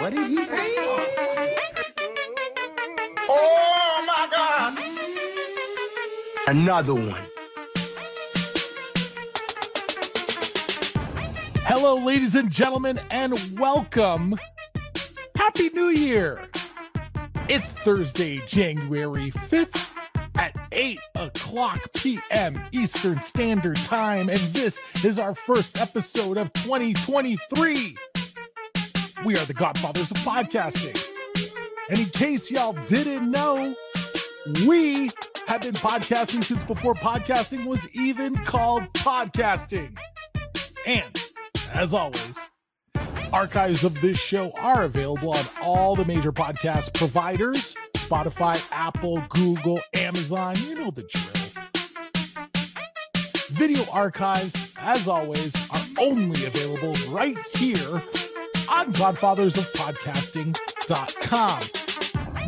What did he say? Oh my God! Another one. Hello, ladies and gentlemen, and welcome. Happy New Year! It's Thursday, January 5th at 8 o'clock p.m. Eastern Standard Time, and this is our first episode of 2023. We are the godfathers of podcasting. And in case y'all didn't know, we have been podcasting since before podcasting was even called podcasting. And as always, archives of this show are available on all the major podcast providers Spotify, Apple, Google, Amazon. You know the drill. Video archives, as always, are only available right here on godfathersofpodcasting.com.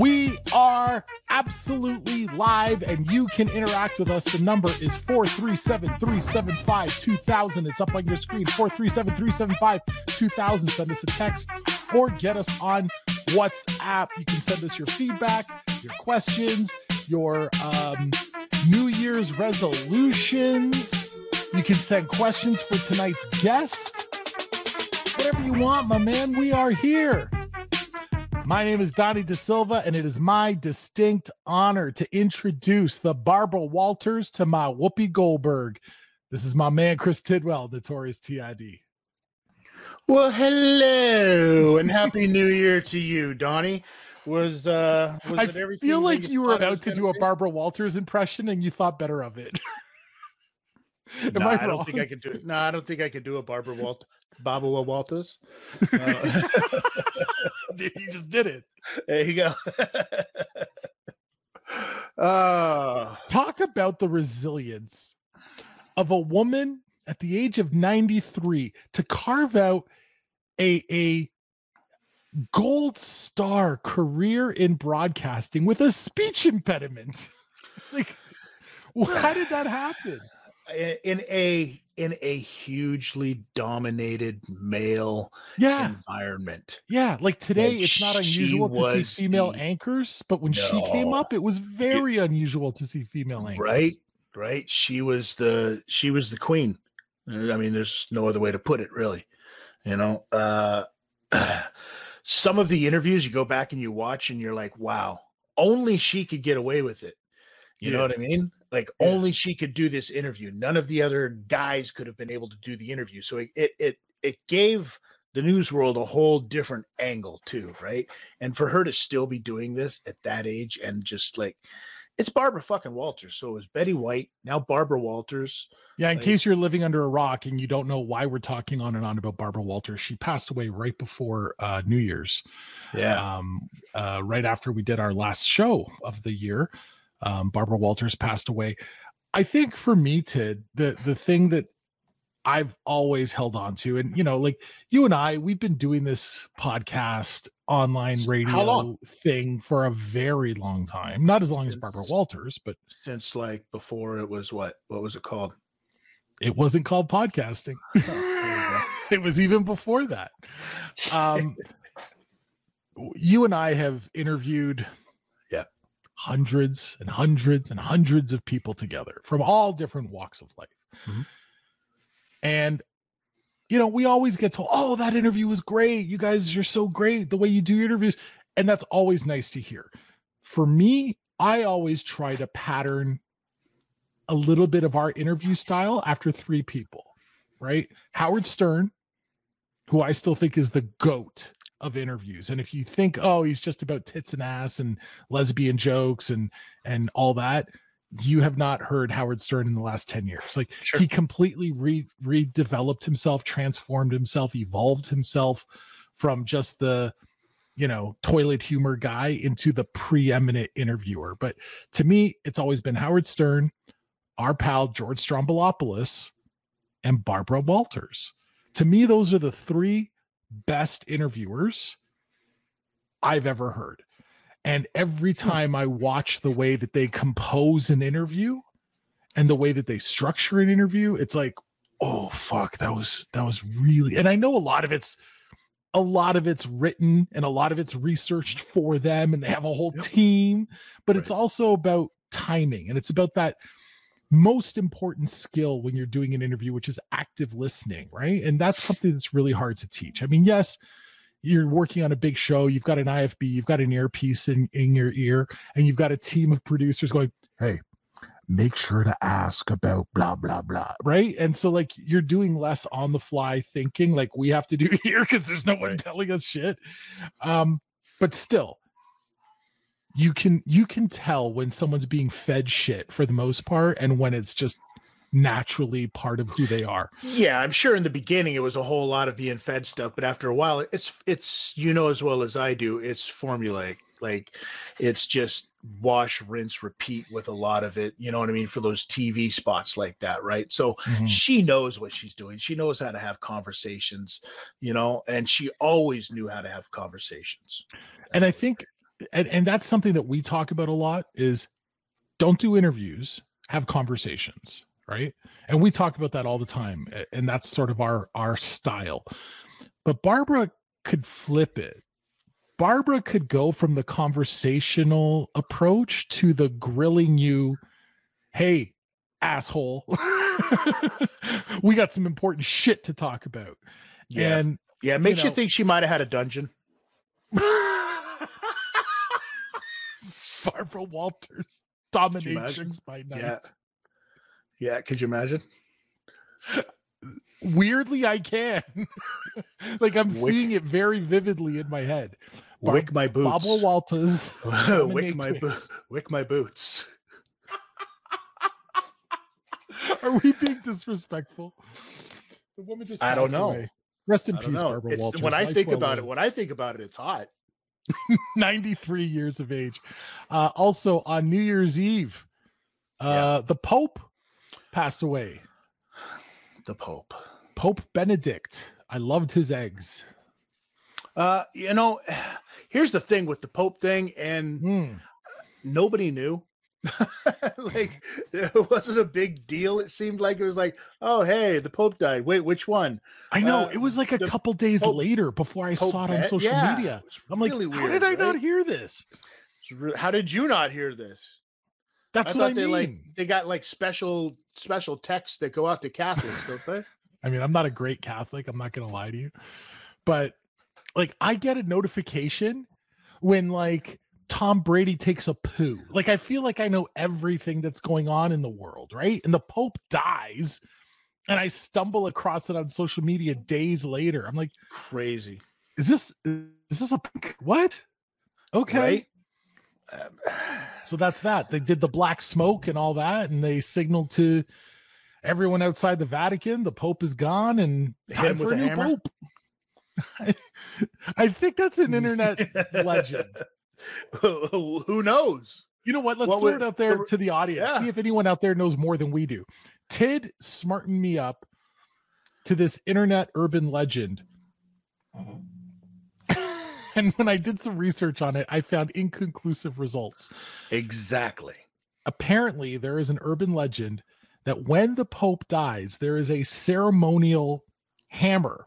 We are absolutely live and you can interact with us. The number is 437 375 2000. It's up on your screen 437 375 2000. Send us a text or get us on WhatsApp. You can send us your feedback, your questions, your um, New Year's resolutions. You can send questions for tonight's guest. Whatever you want, my man, we are here. My name is Donnie De Silva, and it is my distinct honor to introduce the Barbara Walters to my Whoopi Goldberg. This is my man, Chris Tidwell, Notorious TID. Well, hello and happy new year to you, Donnie. Was uh was I it everything feel like you were it was about to do a? Barbara Walters impression and you thought better of it. No, I I, don't think I could do it. No, I don't think I could do a Barbara Walt Barbara Walters. Uh, you just did it. there you go. uh, Talk about the resilience of a woman at the age of 93 to carve out a a gold star career in broadcasting with a speech impediment. like how did that happen? in a in a hugely dominated male Yeah. environment. Yeah, like today And it's not unusual to see female the- anchors, but when she came up, it was very unusual to see female anchors. right right. She was the she was the queen. I mean there's no other way to put it really you know? Uh some of the interviews you go back and you watch and you're like wow only she could get away with it. You know what i mean like Yeah. only she could do this interview none of the other guys could have been able to do the interview so it it it, it gave the news world a whole different angle too right and for her to still be doing this at that age and just like it's Barbara fucking Walters. So it was Betty White, now Barbara Walters. Yeah, in Like- case you're living under a rock and you don't know why we're talking on and on about Barbara Walters, she passed away right before uh, New Year's. Yeah. Um, uh, right after we did our last show of the year, um, Barbara Walters passed away. I think for me, Tid, the the thing that I've always held on to, and you know, like you and I, we've been doing this podcast, online radio thing for a very long time. Not as long as Barbara Walters, but Since like before it was what? What was it called? it wasn't called podcasting. it was even before that. Um, you and I have interviewed. Hundreds and hundreds and hundreds of people together from all different walks of life. Mhm. And you know, we always get told, "Oh, that interview was great. You guys, you're so great the way you do your interviews." And that's always nice to hear. For me, I always try to pattern a little bit of our interview style after three people, right? Howard Stern, who I still think is the goat of interviews. And if you think, oh, he's just about tits and ass and lesbian jokes and and all that, you have not heard Howard Stern in the last 10 years. Like Sure. he completely re- redeveloped himself, transformed himself, evolved himself from just the you know, toilet humor guy into the preeminent interviewer. But to me, it's always been Howard Stern, our pal George Stroumboulopoulos, and Barbara Walters. To me, those are the three best interviewers I've ever heard. And every hmm. time I watch the way that they compose an interview and the way that they structure an interview, it's like, oh fuck, that was that was really and I know a lot of it's a lot of it's written and a lot of it's researched for them and they have a whole team, but it's also about timing and it's about that most important skill when you're doing an interview, which is active listening, right? And that's something that's really hard to teach. I mean, yes, you're working on a big show, you've got an IFB, you've got an earpiece in, in your ear, and you've got a team of producers going, Hey, make sure to ask about blah blah blah right and so like you're doing less on the fly thinking like we have to do here because there's no one telling us shit um but still you can you can tell when someone's being fed shit for the most part and when it's just naturally part of who they are Yeah, I'm sure in the beginning it was a whole lot of being fed stuff, but after a while, it's it's you know as well as I do, it's formulaic. Like it's just wash, rinse, repeat with a lot of it. You know what I mean for those TV spots like that, right? So Mhm. she knows what she's doing. She knows how to have conversations, you know, and she always knew how to have conversations. and i think and, and that's something that we talk about a lot is don't do interviews have conversations right and we talk about that all the time and that's sort of our our style but barbara could flip it barbara could go from the conversational approach to the grilling you hey asshole we got some important shit to talk about Yeah. and Yeah, it makes you, know- think she might have had a dungeon. Barbara Walters dominations by night. Yeah. Yeah, could you imagine? Weirdly, I can. like I'm Wick- seeing it very vividly in my head. Bar- Wick my boots. Barbara Walters. wick my bo- dominatrix. wick my boots. Are we being disrespectful? The woman just I don't know. away. Rest in peace. Barbara It's- Walters. when I think well about it, when I think about it, it's hot. 93 years of age. Uh, also on New Year's Eve, uh, the Pope passed away. The Pope. Pope Benedict. I loved his eggs. Uh, you know, here's the thing with the Pope thing, and Hmm. nobody knew. like it wasn't a big deal. It seemed like it was like, oh hey, the Pope died. Wait, which one? I know Uh, it was like a couple days Pope- later before I Pope saw it on social yeah, media. I'm like, really how did I not hear this? Re- How did you not hear this? That's I what I they mean. like they got like special special texts that go out to Catholics, don't they? I mean, I'm not a great Catholic. I'm not going to lie to you, but like, I get a notification when like Tom Brady takes a poo. Like, I feel like I know everything that's going on in the world, right? And the Pope dies, and I stumble across it on social media days later. I'm like, Crazy. is this is this a what? Okay. Right? Um, So that's that. They did the black smoke and all that, and they signaled to everyone outside the Vatican the Pope is gone and time him for with a a new hammer? Pope. I think that's an internet legend. Who knows? You know what? Let's What throw it out there to the audience. yeah. See if anyone out there knows more than we do. Tid smartened me up to this internet urban legend. Mm-hmm. and when I did some research on it, I found inconclusive results. Exactly. apparently there is an urban legend that when the pope dies there is a ceremonial hammer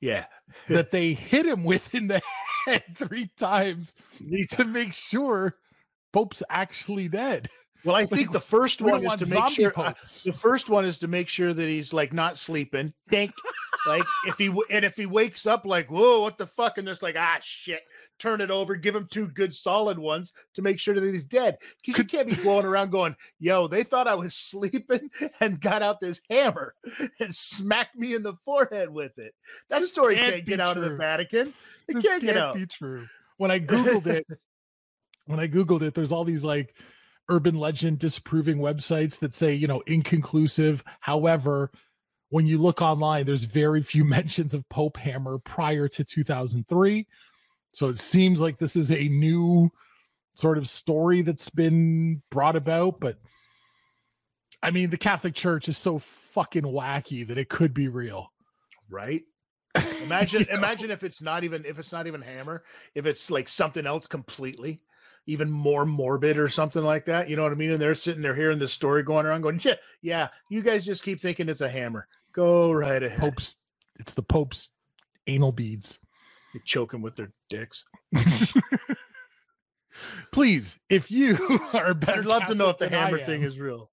Yeah. that they hit him with in the head three times need to make sure pope's actually dead Well, I think the first one is to make sure. uh, the first one is to make sure that he's like not sleeping. Think, like if he w- and if he wakes up like whoa, what the fuck, and there's like ah shit, turn it over, give him two good solid ones to make sure that he's dead. Because you can't be going around going, yo, they thought I was sleeping and got out this hammer and smacked me in the forehead with it. That This story can't can't, get out of the. Vatican. It this can't can't out. be true. When I googled it, when I googled it, there's all these like urban legend disproving websites that say you know inconclusive. However, when you look online, there's very few mentions of Pope Hammer prior to 2003. So it seems like this is a new sort of story that's been brought about. But I mean, the Catholic Church is so fucking wacky that it could be real. right? Imagine, imagine if it's not even if it's not even hammer, if it's like something else completely, even more morbid or something like that. You know what I mean? And they're sitting there hearing this story going around, going, "Yeah, yeah, you guys just keep thinking it's a hammer. Go right ahead." Pope's it's the Pope's anal beads. They choke him with their dicks. Please, if you are better I'd love to know if the Catholic than I hammer thing is real.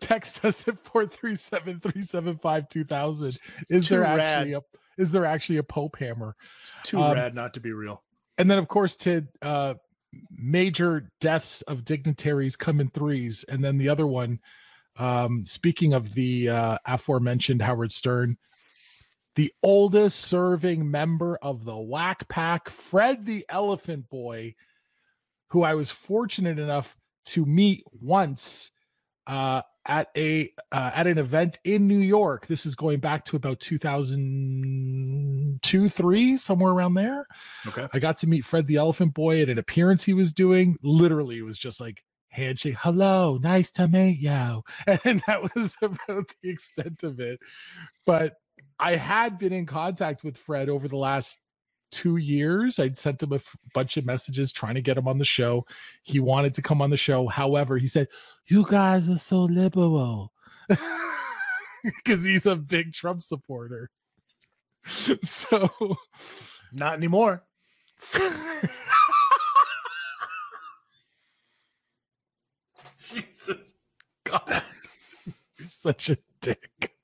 text us at 437-375-2000. Is there Too actually rad. a is there actually a Pope hammer? Too Um, rad not to be real. And then of course to uh major deaths of dignitaries come in threes. And then the other one, um, speaking of the uh aforementioned Howard Stern, the oldest serving member of the Wack Pack, Fred the Elephant Boy, who I was fortunate enough to meet once uh, at a uh, at an event in New York. This is going back to about 2002, three, somewhere around there. Okay. I got to meet Fred the Elephant Boy at an appearance he was doing. Literally, it was just like handshake, hello, nice to meet you. And that was about the extent of it. But I had been in contact with Fred over the last two years. I'd sent him a f- bunch of messages trying to get him on the show. He wanted to come on the show. However, he said, You guys are so liberal. Because he's a big Trump supporter. So Not anymore. Jesus God. You're such a dick.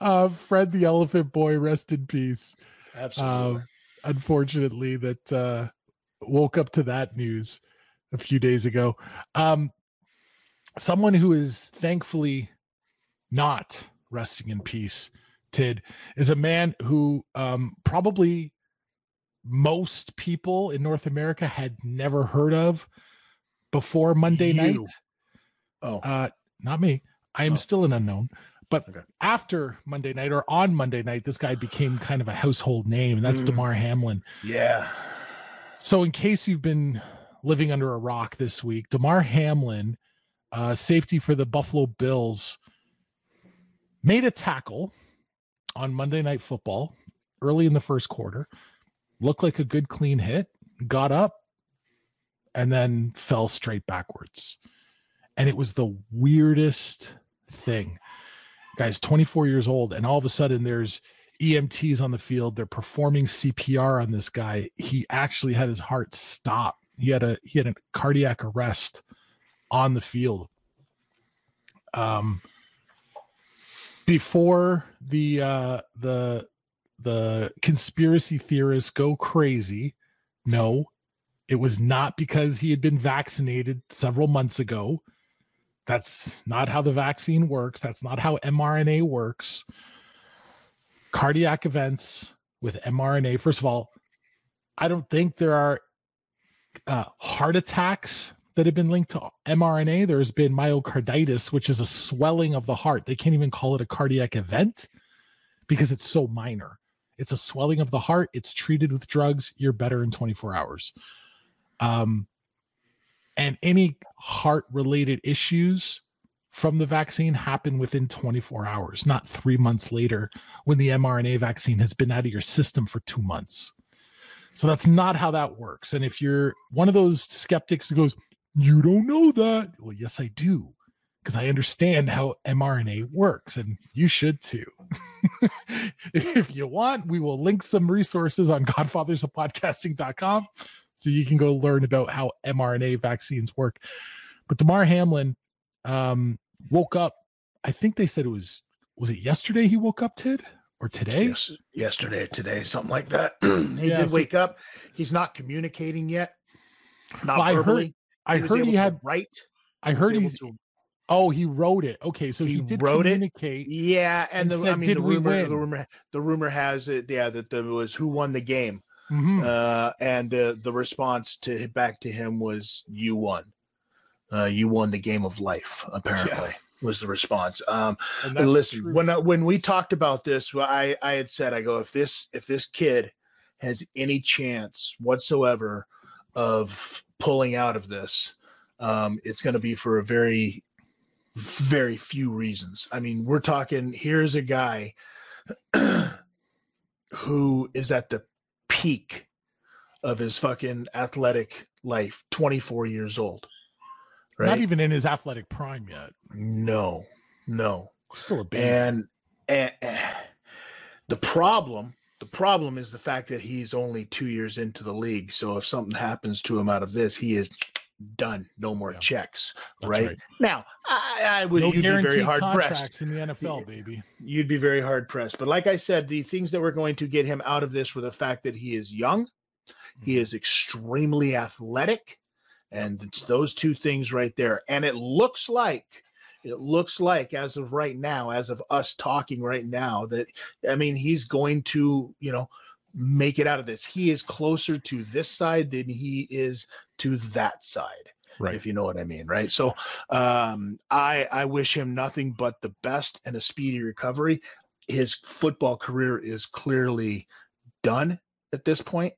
Uh Fred the Elephant Boy, rest in peace. Absolutely. Uh, unfortunately, that uh woke up to that news a few days ago. Um someone who is thankfully not resting in peace, Tid, is a man who um probably most people in North America had never heard of before Monday night. Oh, Uh, not me. I am Oh. still an unknown. But Okay. after Monday night or on Monday night, this guy became kind of a household name, and that's Mm. Damar Hamlin. yeah. So, in case you've been living under a rock this week, Damar Hamlin, uh, safety for the Buffalo Bills, made a tackle on Monday Night Football early in the first quarter. Looked like a good clean hit, got up, and then fell straight backwards. And it was the weirdest thing. Guy's 24 years old, and all of a sudden there's EMTs on the field. They're performing CPR on this guy. He actually had his heart stop. He had a he had a cardiac arrest on the field. Um before the uh the the conspiracy theorists go crazy, no, it was not because he had been vaccinated several months ago. That's not how the vaccine works. That's not how mRNA works. Cardiac events with mRNA, first of all, I don't think there are uh, heart attacks that have been linked to mRNA. There's been myocarditis, which is a swelling of the heart. They can't even call it a cardiac event because it's so minor. It's a swelling of the heart. It's treated with drugs. You're better in 24 hours. Um, and any heart related issues from the vaccine happen within 24 hours, not three months later when the mRNA vaccine has been out of your system for two months. So that's not how that works. And if you're one of those skeptics who goes, You don't know that. Well, yes, I do, because I understand how mRNA works, and you should too. if you want, we will link some resources on godfathersofpodcasting.com so you can go learn about how mRNA vaccines work. But Damar Hamlin um, woke up. I think they said it was was it yesterday he woke up, Tid, or today? Yes, yesterday, today, something like that. he Yeah, did so- wake up. He's not communicating yet. Not Well, I heard- verbally. I heard he had. write. I He heard he's. to- Oh, he wrote it. Okay, so he, He did wrote it? communicate. Yeah, and, and the I mean "Did the rumor, the rumor, the rumor has it. Yeah, that there was who won the game. Mhm. Uh, and the the response to back to him was you won. Uh, you won the game of life. Apparently, was the response. Um, And listen, when I, when we talked about this, I I had said I go if this if this kid has any chance whatsoever of pulling out of this, um, it's going to be for a very very few reasons. I mean, we're talking here's a guy who is at the peak of his fucking athletic life, 24 years old. Right? not even in his athletic prime yet. no, no. Still a baby. And, and and the problem, the problem is the fact that he's only two years into the league. So if something happens to him out of this, he is done. No more Yeah. checks. Right? right. now, I, I would no you'd be very hard pressed. in the NFL, baby. You'd be very hard pressed. But like I said, the things that were going to get him out of this were the fact that he is young, he Mm-hmm. is extremely athletic, and it's those two things right there. And it looks like it looks like as of right now, as of us talking right now, that I mean he's going to, you know, make it out of this. He is closer to this side than he is to that side Right. if you know what I mean, right? So um, I I wish him nothing but the best and a speedy recovery. His football career is clearly done at this point.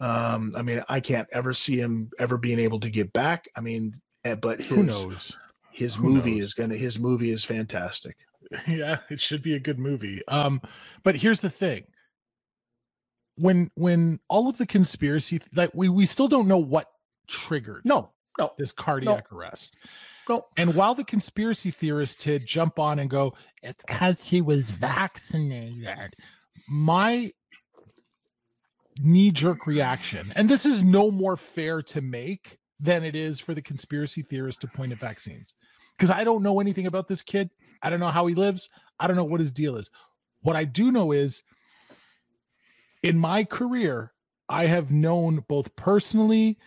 Um, I mean, I can't ever see him ever being able to get back. I mean, eh, but his, Who knows? His Who movie knows? is gonna. His movie is fantastic. yeah, it should be a good movie. Um, but here's the thing. When when all of the conspiracy like we we still don't know what triggered No, no, this cardiac arrest. no. And while the conspiracy theorists did jump on and go, it's because he was vaccinated, my knee jerk reaction, and this is no more fair to make than it is for the conspiracy theorists to point at vaccines. Because I don't know anything about this kid. I don't know how he lives. I don't know what his deal is. What I do know is in my career, I have known both personally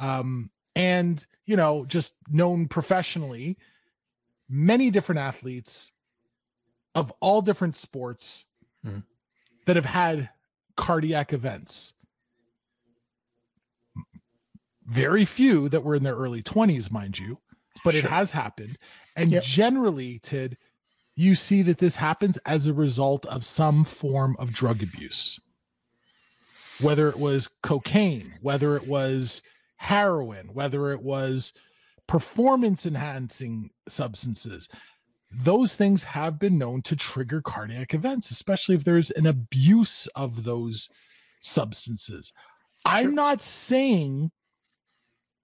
um, and, you know, just known professionally many different athletes of all different sports Mhm. that have had cardiac events. Very few that were in their early 20s, mind you, but it has happened. And Yep. generally, Tid, you see that this happens as a result of some form of drug abuse. Whether it was cocaine, whether it was heroin, whether it was performance enhancing substances, those things have been known to trigger cardiac events, especially if there's an abuse of those substances. I'm not saying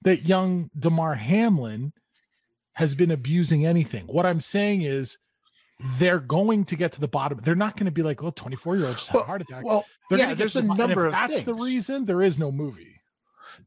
that young Damar Hamlin has been abusing anything. What I'm saying is they're going to get to the bottom. They're not going to be like, well, 24 year old just had a heart attack. Well, They're yeah, there's a the bottom. And number of that's the reason, there is no movie.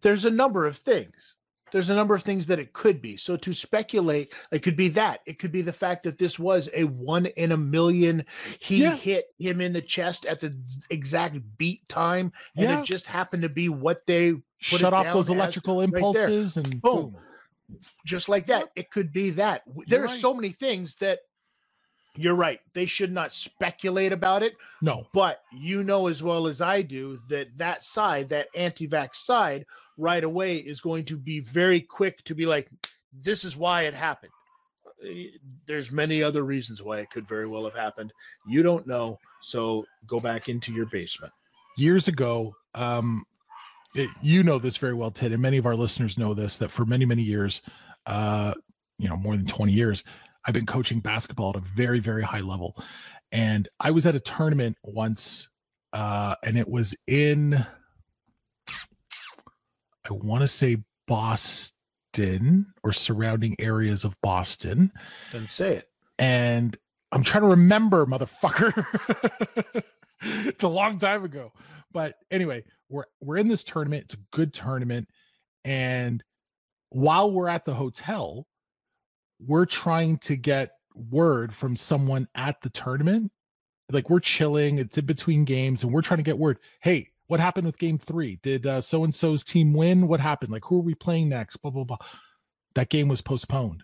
There's a number of things. There's a number of things that it could be. So to speculate, it could be that. It could be the fact that this was a one in a million. He Yeah. hit him in the chest at the exact beat time, and Yeah. it just happened to be what they put Shut off those as electrical right there. impulses and Boom. boom. just like that. It could be that. W- You're There are right. so many things that you're right. They should not speculate about it. No. But you know as well as I do that that side, that anti-vax side, right away is going to be very quick to be like, "This is why it happened." Eh, There's many other reasons why it could very well have happened. You don't know, so go back into your basement. years ago um it- you know this very well ted and many of our listeners know this that for many many years uh you know more than 20 years i've been coaching basketball at a very very high level and i was at a tournament once uh and it was in i want to say boston or surrounding areas of boston Then say it. and I'm trying to remember, motherfucker. it's a long time ago. But anyway, we're we're in this tournament. It's a good tournament. And while we're at the hotel, we're trying to get word from someone at the tournament. Like we're chilling, it's in between games, and we're trying to get word. Hey, what happened with game three? Did uh, so and so's team win? What happened? Like, who are we playing next? Blah, blah, blah. That game was postponed.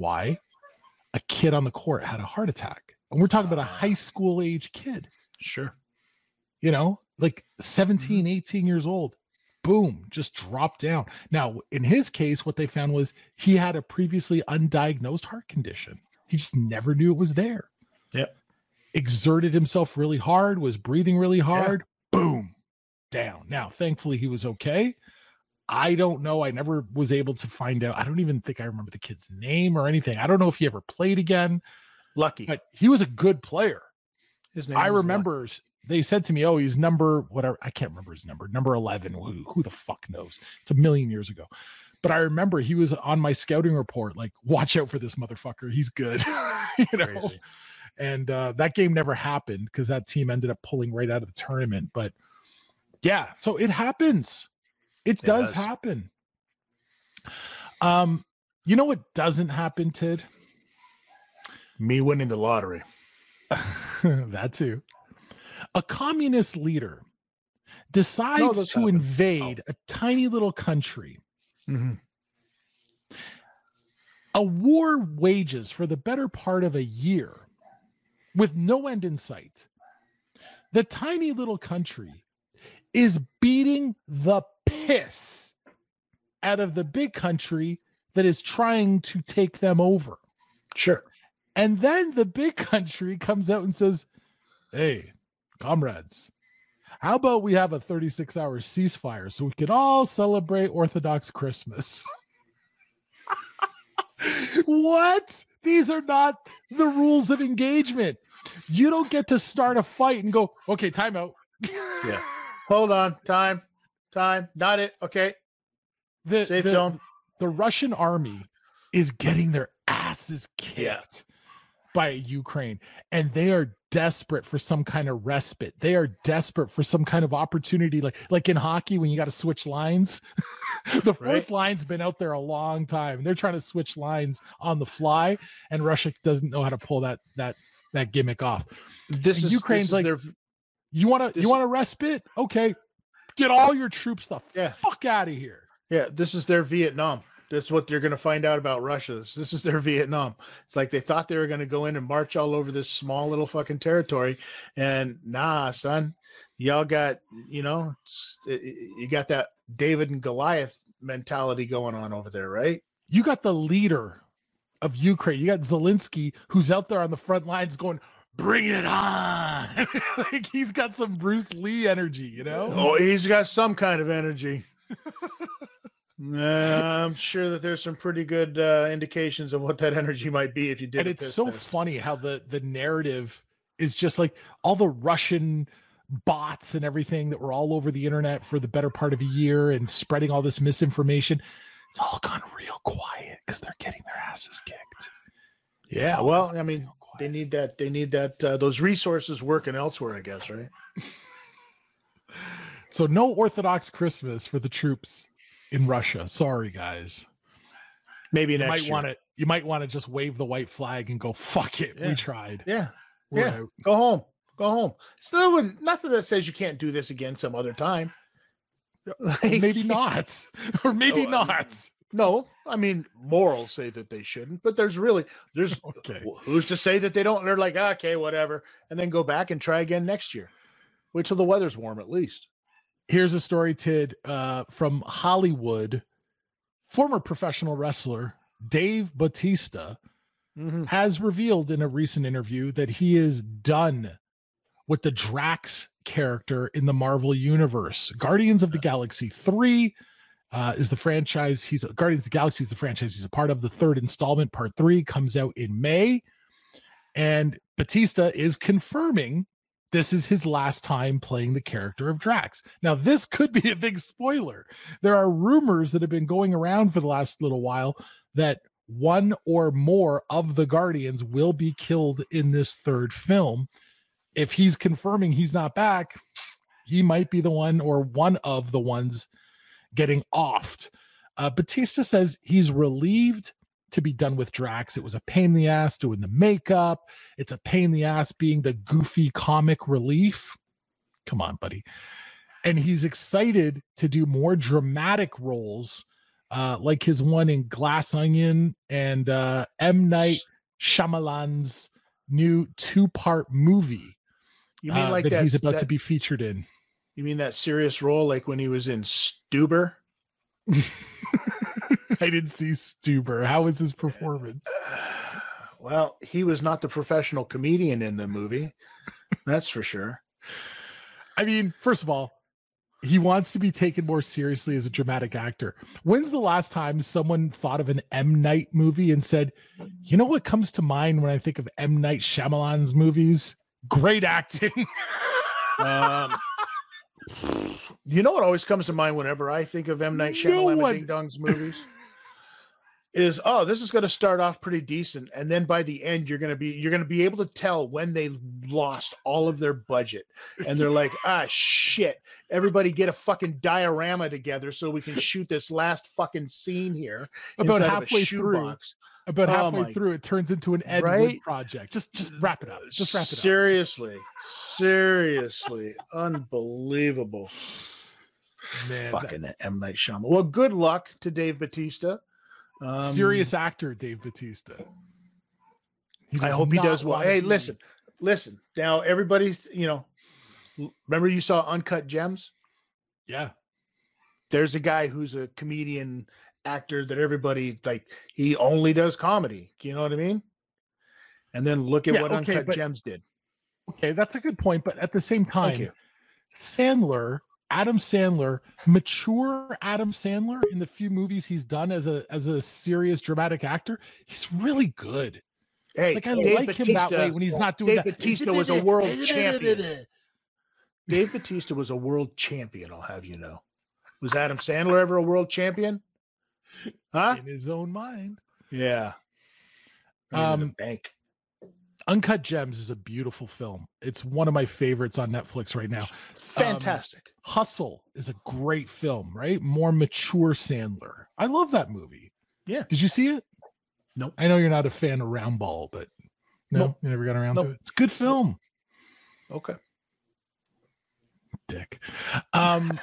Why? A kid on the court had a heart attack. And we're talking about a high ah. school age kid. Sure. You know, like 17, mm-hmm. 18 years old. Boom, just dropped down. Now, in his case, what they found was he had a previously undiagnosed heart condition. He just never knew it was there. Yep. Exerted himself really hard, was breathing really hard. Boom, down. Now, thankfully, he was okay. I don't know. I never was able to find out. I don't even think I remember the kid's name or anything. I don't know if he ever played again, Lucky. but he was a good player. His name I remember s- they said to me, "Oh, he's number whatever. I can't remember his number. Number eleven. Who, who the fuck knows? It's a million years ago." But I remember he was on my scouting report. Like, watch out for this motherfucker. He's good. you know. Crazy. And uh, that game never happened because that team ended up pulling right out of the tournament. But yeah, so it happens. It It does does. happen. Um, you know what doesn't happen, Tid? Me winning the lottery. that too. A communist leader decides those to happen. invade a tiny little country. Mhm. A war wages for the better part of a year with no end in sight. The tiny little country is beating the piss out of the big country that is trying to take them over. Sure. And then the big country comes out and says, Hey, comrades, how about we have a 36 hour ceasefire so we can all celebrate Orthodox Christmas? what? These are not the rules of engagement. You don't get to start a fight and go, okay, timeout. Yeah. Hold on. Time. Time. Not it. Okay. The, Safe the- zone. the Russian army is getting their asses kicked Yeah. by Ukraine, and they are desperate for some kind of respite. They are desperate for some kind of opportunity, like like in hockey when you got to switch lines. the fourth Right. line's been out there a long time. They're trying to switch lines on the fly, and Russia doesn't know how to pull that that that gimmick off. This And is Ukraine's this is like, their, You want to you want a respite? Okay, get all your troops the Yeah. fuck out of here. yeah. This is their Vietnam. That's what they're going to find out about Russia. This, this is their Vietnam. It's like they thought they were going to go in and march all over this small little fucking territory, and nah, son, y'all got you know, it- you got that David and Goliath mentality going on over there, right? you got the leader of Ukraine. You got Zelensky, who's out there on the front lines going, "Bring it on!" like he's got some Bruce Lee energy, you know. Oh, he's got some kind of energy. Nah, I'm sure that there's some pretty good uh, indications of what that energy might be if you did. and it's so test. funny how the the narrative is just like all the Russian bots and everything that were all over the internet for the better part of a year and spreading all this misinformation. It's all gone real quiet because they're getting their asses kicked. Yeah, well, I mean, they need that. They need that. Uh, those resources working elsewhere, I guess, right? So no Orthodox Christmas for the troops in Russia. Sorry, guys. Maybe You might want to. You might want to just wave the white flag and go, "Fuck it, Yeah. we tried." Yeah, We're yeah. out." Go home. Go home. Still, nothing that says you can't do this again some other time. Like, maybe not, or maybe Oh, not. No, I mean morals say that they shouldn't, but there's really there's Okay. who's to say that they don't? They're like okay, whatever, and then go back and try again next year. Wait till the weather's warm at least. Here's a story, Tid, uh, from Hollywood. Former professional wrestler Dave Batista Mhm. has revealed in a recent interview that he is done with the Drax character in the Marvel Universe. Guardians of the Galaxy 3 uh, is the franchise. He's Guardians of the Galaxy is the franchise he's a part of. The third installment, part three, comes out in May, and Batista is confirming this is his last time playing the character of Drax. Now, this could be a big spoiler. There are rumors that have been going around for the last little while that one or more of the Guardians will be killed in this third film. If he's confirming he's not back, he might be the one or one of the ones getting offed. Uh, Batista says he's relieved to be done with Drax. It was a pain in the ass doing the makeup. It's a pain in the ass being the goofy comic relief. Come on, buddy. And he's excited to do more dramatic roles, uh, like his one in Glass Onion and uh, M. Night Shyamalan's new two part movie. You mean uh, like that, that he's about to be featured in? You mean that serious role like when he was in Stuber? I didn't see Stuber. How was his performance? Well, he was not the professional comedian in the movie. That's for sure. I mean, first of all, he wants to be taken more seriously as a dramatic actor. When's the last time someone thought of an M Night movie and said, "You know what comes to mind when I think of M Night Shyamalan's movies? Great acting." Um, you know what always comes to mind whenever I think of M. Night No Shyamalan and Ding Dong's movies? Is oh this is going to start off pretty decent and then by the end you're going to be you're going to be able to tell when they lost all of their budget. And they're like ah shit. Everybody get a fucking diorama together so we can shoot this last fucking scene here About halfway through, shoebox. About Oh halfway through, it turns into an Ed Wood project. Just, just wrap it up. Just wrap it up. seriously seriously unbelievable Man, that- M Night Shyamalan. Well, good luck to Dave Batista. Um, Serious actor Dave Batista. I hope he does well. Hey, listen, listen. Now, everybody, you know, remember you saw Uncut Gems? Yeah. There's a guy who's a comedian actor that everybody like. He only does comedy. You know what I mean? And then look at Yeah, what okay, Uncut but- Gems did. Okay, that's a good point. But at the same time. Sandler, Adam Sandler, mature Adam Sandler in the few movies he's done as a as a serious dramatic actor, he's really good. Hey, Like I Dave like him that way when he's not doing Dave that. Batista was a world champion. Dave Batista was a world champion. I'll have you know. Was Adam Sandler ever a world champion? Huh? in his own mind. Yeah. Right in the Um, bank. Uncut Gems is a beautiful film. It's one of my favorites on Netflix right now. Fantastic. Hustle is a great film, right? More mature Sandler. I love that movie. Yeah. Did you see it? Nope. I know you're not a fan of Roundball, but no, Nope. you never got around to it. It's a good film. okay. Dick. Um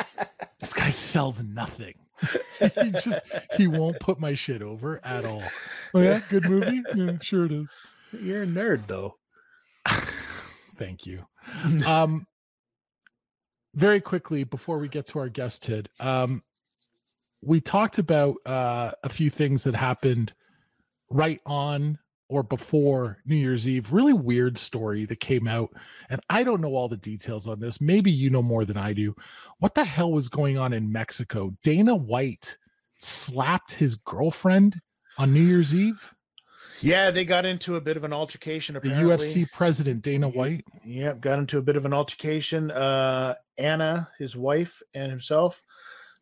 this guy sells nothing. he just he won't put my shit over at all. Oh yeah, good movie? Yeah, sure it is. You're a nerd though. Thank you. Um, very quickly before we get to our guest, Tid, um, we talked about uh, a few things that happened right on or before New Year's Eve. Really weird story that came out, and I don't know all the details on this. Maybe you know more than I do. What the hell was going on in Mexico? Dana White slapped his girlfriend on New Year's Eve. Yeah, they got into a bit of an altercation. The UFC president Dana White. Yep, got into a bit of an altercation. Uh, Anna, his wife, and himself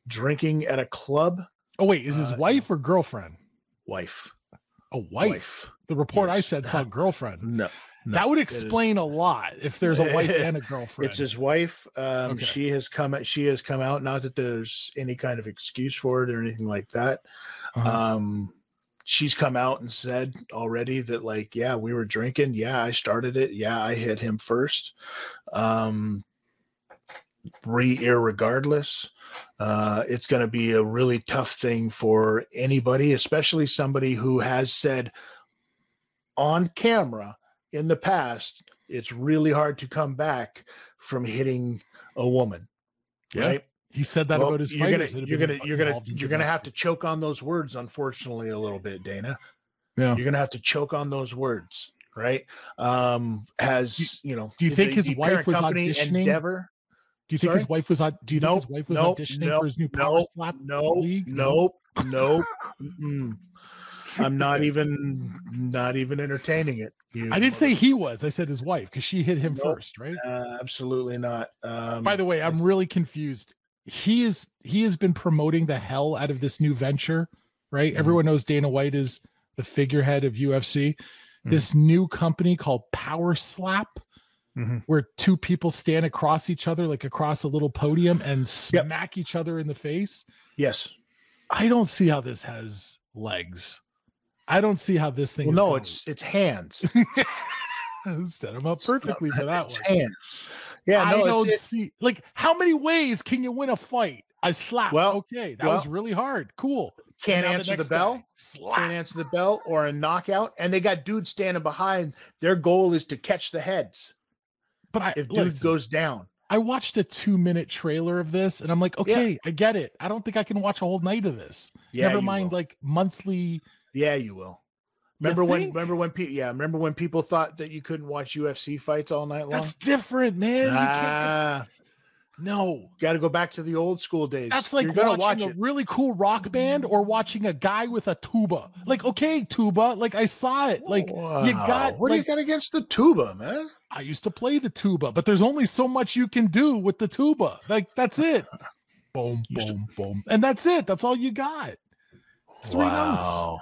drinking at a club. Oh wait, is his Uh, wife or girlfriend? Wife. A wife. The report I Yes. said saw girlfriend. No, that would is- explain a lot if there's a wife and a girlfriend. It's his wife. Um, Okay. She has come. She has come out. Not that there's any kind of excuse for it or anything like that. Uh-huh. Um, she's come out and said already that like, yeah, we were drinking. Yeah, I started it. Yeah, I hit him first. Um, re irregardless, uh, it's going to be a really tough thing for anybody, especially somebody who has said on camera in the past, it's really hard to come back from hitting a woman. Yeah. Right. he said that Well, about his you're gonna you're gonna you're gonna you're gonna have to choke on those words unfortunately a little bit dana Yeah. you're gonna have to choke on those words right um has you know do you the- think his the wife was auditioning? endeavor Do you think his wife was on? Do you think his wife was nope, auditioning nope, for his new Power nope, Slap No, nope, nope, nope. I'm not even not even entertaining it. you I didn't say he was. I said his wife because she hit him Nope. first, right? Uh, absolutely not. Um, By the way, I'm really confused. He is he has been promoting the hell out of this new venture, right? Mhm. Everyone knows Dana White is the figurehead of UFC. Mhm. This new company called Power Slap, Mhm. where two people stand across each other, like across a little podium, and smack each other in the face. yes. I don't see how this has legs. I don't see how this thing. Well, is no, gonna- it's it's hands. set them up perfectly for that It's one. hands. Yeah, I no, don't it, see like how many ways can you win a fight? I slap. Well, okay, that was really hard. Cool. can't answer the, next bell. Can't answer the bell or a knockout, and they got dudes standing behind. Their goal is to catch the heads But I if dude listen, goes down. I watched a two minute trailer of this and I'm like, okay, I get it. I don't think I can watch a whole night of this. Yeah, Never mind will. like monthly. Yeah, you will. Remember when? think? Remember when? Pe- yeah, remember when people thought that you couldn't watch UFC fights all night long? That's different, man. You can't- Ah, no. got to go back to the old school days. That's like watching watch a it. really cool rock band or watching a guy with a tuba. Like, okay, tuba, like I saw it. Like you got what do you got against the tuba, man? I used to play the tuba, but there's only so much you can do with the tuba. Like that's it. Boom, boom, boom. And that's it. That's all you got. Three notes. Wow.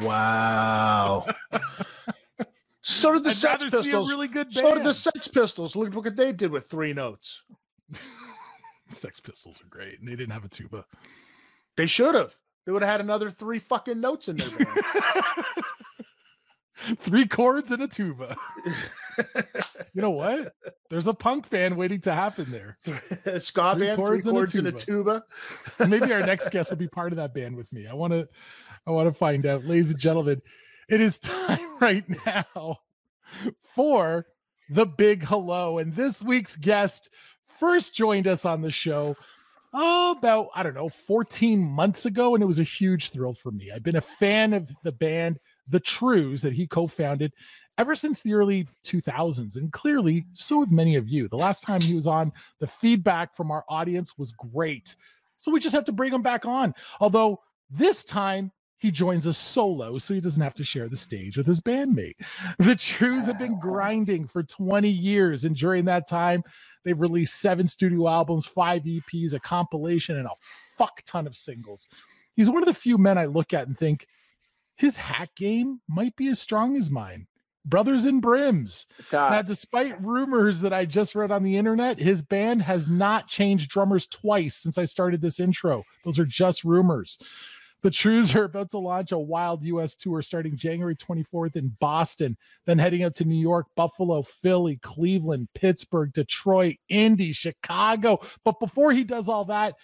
Wow. so did the I'd Sex rather see a Pistols. really good so did the. Sex Pistols. Look at what they did with three notes. Sex Pistols are great, and they didn't have a tuba. They should have. They would have had another three fucking notes in there. Three chords and a tuba. You know what? There's a punk band waiting to happen there. Ska Three band, three chords and a chords and a tuba. Maybe our next guest will be part of that band with me. I want to, I want to find out, ladies and gentlemen. It is time right now for the big hello, and this week's guest first joined us on the show oh, about I don't know 14 months ago, and it was a huge thrill for me. I've been a fan of the band The Trews that he co-founded ever since the early 2000s, and clearly so have many of you. The last time he was on, the feedback from our audience was great. So we just have to bring him back on. Although this time he joins us solo, so he doesn't have to share the stage with his bandmate. The Trews have been grinding for 20 years, and during that time, they've released seven studio albums, five EPs, a compilation, and a fuck ton of singles. He's one of the few men I look at and think his hack game might be as strong as mine. Brothers in Brims. Now, despite rumors that I just read on the internet, his band has not changed drummers twice since I started this intro. Those are just rumors. The Trews are about to launch a wild US tour starting January 24th in Boston, then heading out to New York, Buffalo, Philly, Cleveland, Pittsburgh, Detroit, Indy, Chicago. But before he does all that,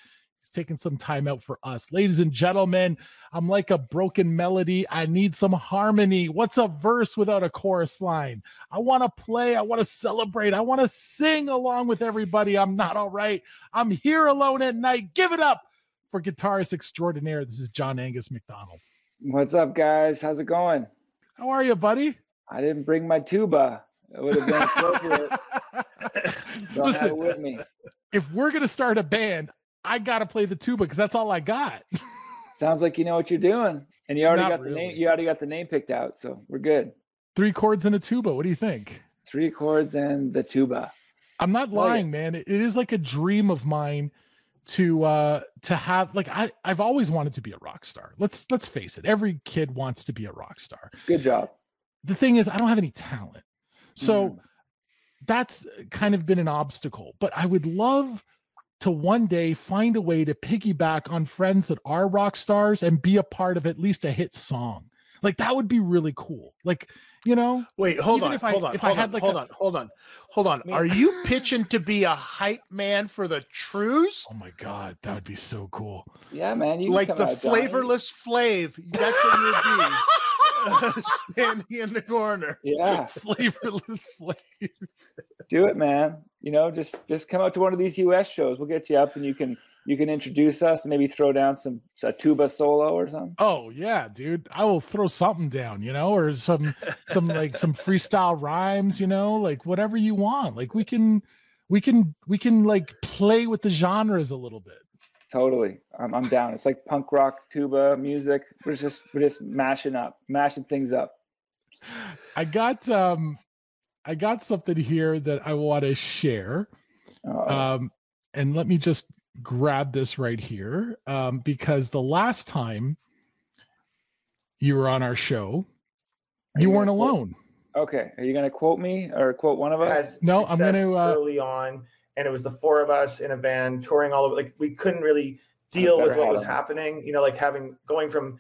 he's taking some time out for us. Ladies and gentlemen, I'm like a broken melody. I need some harmony. What's a verse without a chorus line? I want to play. I want to celebrate. I want to sing along with everybody. I'm not all right. I'm here alone at night. Give it up for guitarist extraordinaire. This is John-Angus MacDonald. What's up, guys? How's it going? How are you, buddy? I didn't bring my tuba. It would have been appropriate. Listen, it with me. if we're going to start a band, I got to play the tuba because that's all I got. Sounds like you know what you're doing, and you already Not got the really. name. You already got the name picked out, so we're good. Three chords and a tuba. What do you think? Three chords and the tuba. I'm not lying, man. It- it is like a dream of mine to uh to have like I I've always wanted to be a rock star. Let's let's face it. Every kid wants to be a rock star. Good job. The thing is I don't have any talent. So Mm. that's kind of been an obstacle, but I would love to one day find a way to piggyback on friends that are rock stars and be a part of at least a hit song. Like that would be really cool. Like, you know, Wait, hold on, if I- hold on, hold on, like hold a- on, hold on, hold on. mean- Are you pitching to be a hype man for the Trews? oh my god, that would be so cool. Yeah, man. You Like the out, Johnny. flavorless Flav. That's what you'd be. standing in the corner. Yeah, Flavorless flavor. do it, man. You know, just just come out to one of these US shows. We'll get you up, and you can you can introduce us and maybe throw down some a tuba solo or something. Oh yeah, dude. I will throw something down, you know, or some some like some freestyle rhymes, you know, like whatever you want. Like we can we can we can like play with the genres a little bit. Totally, I'm, I'm down. It's like punk rock, tuba music. We're just we're just mashing up, mashing things up. I got um I got something here that I want to share. Uh, Um and let me just grab this right here um because the last time you were on our show Are you you weren't gonna quote- alone. okay, are you gonna quote me or quote one of us? No, I'm gonna, uh, early on, and it was the four of us in a van touring all over. Like we couldn't really deal with what was them. happening. You know, like having going from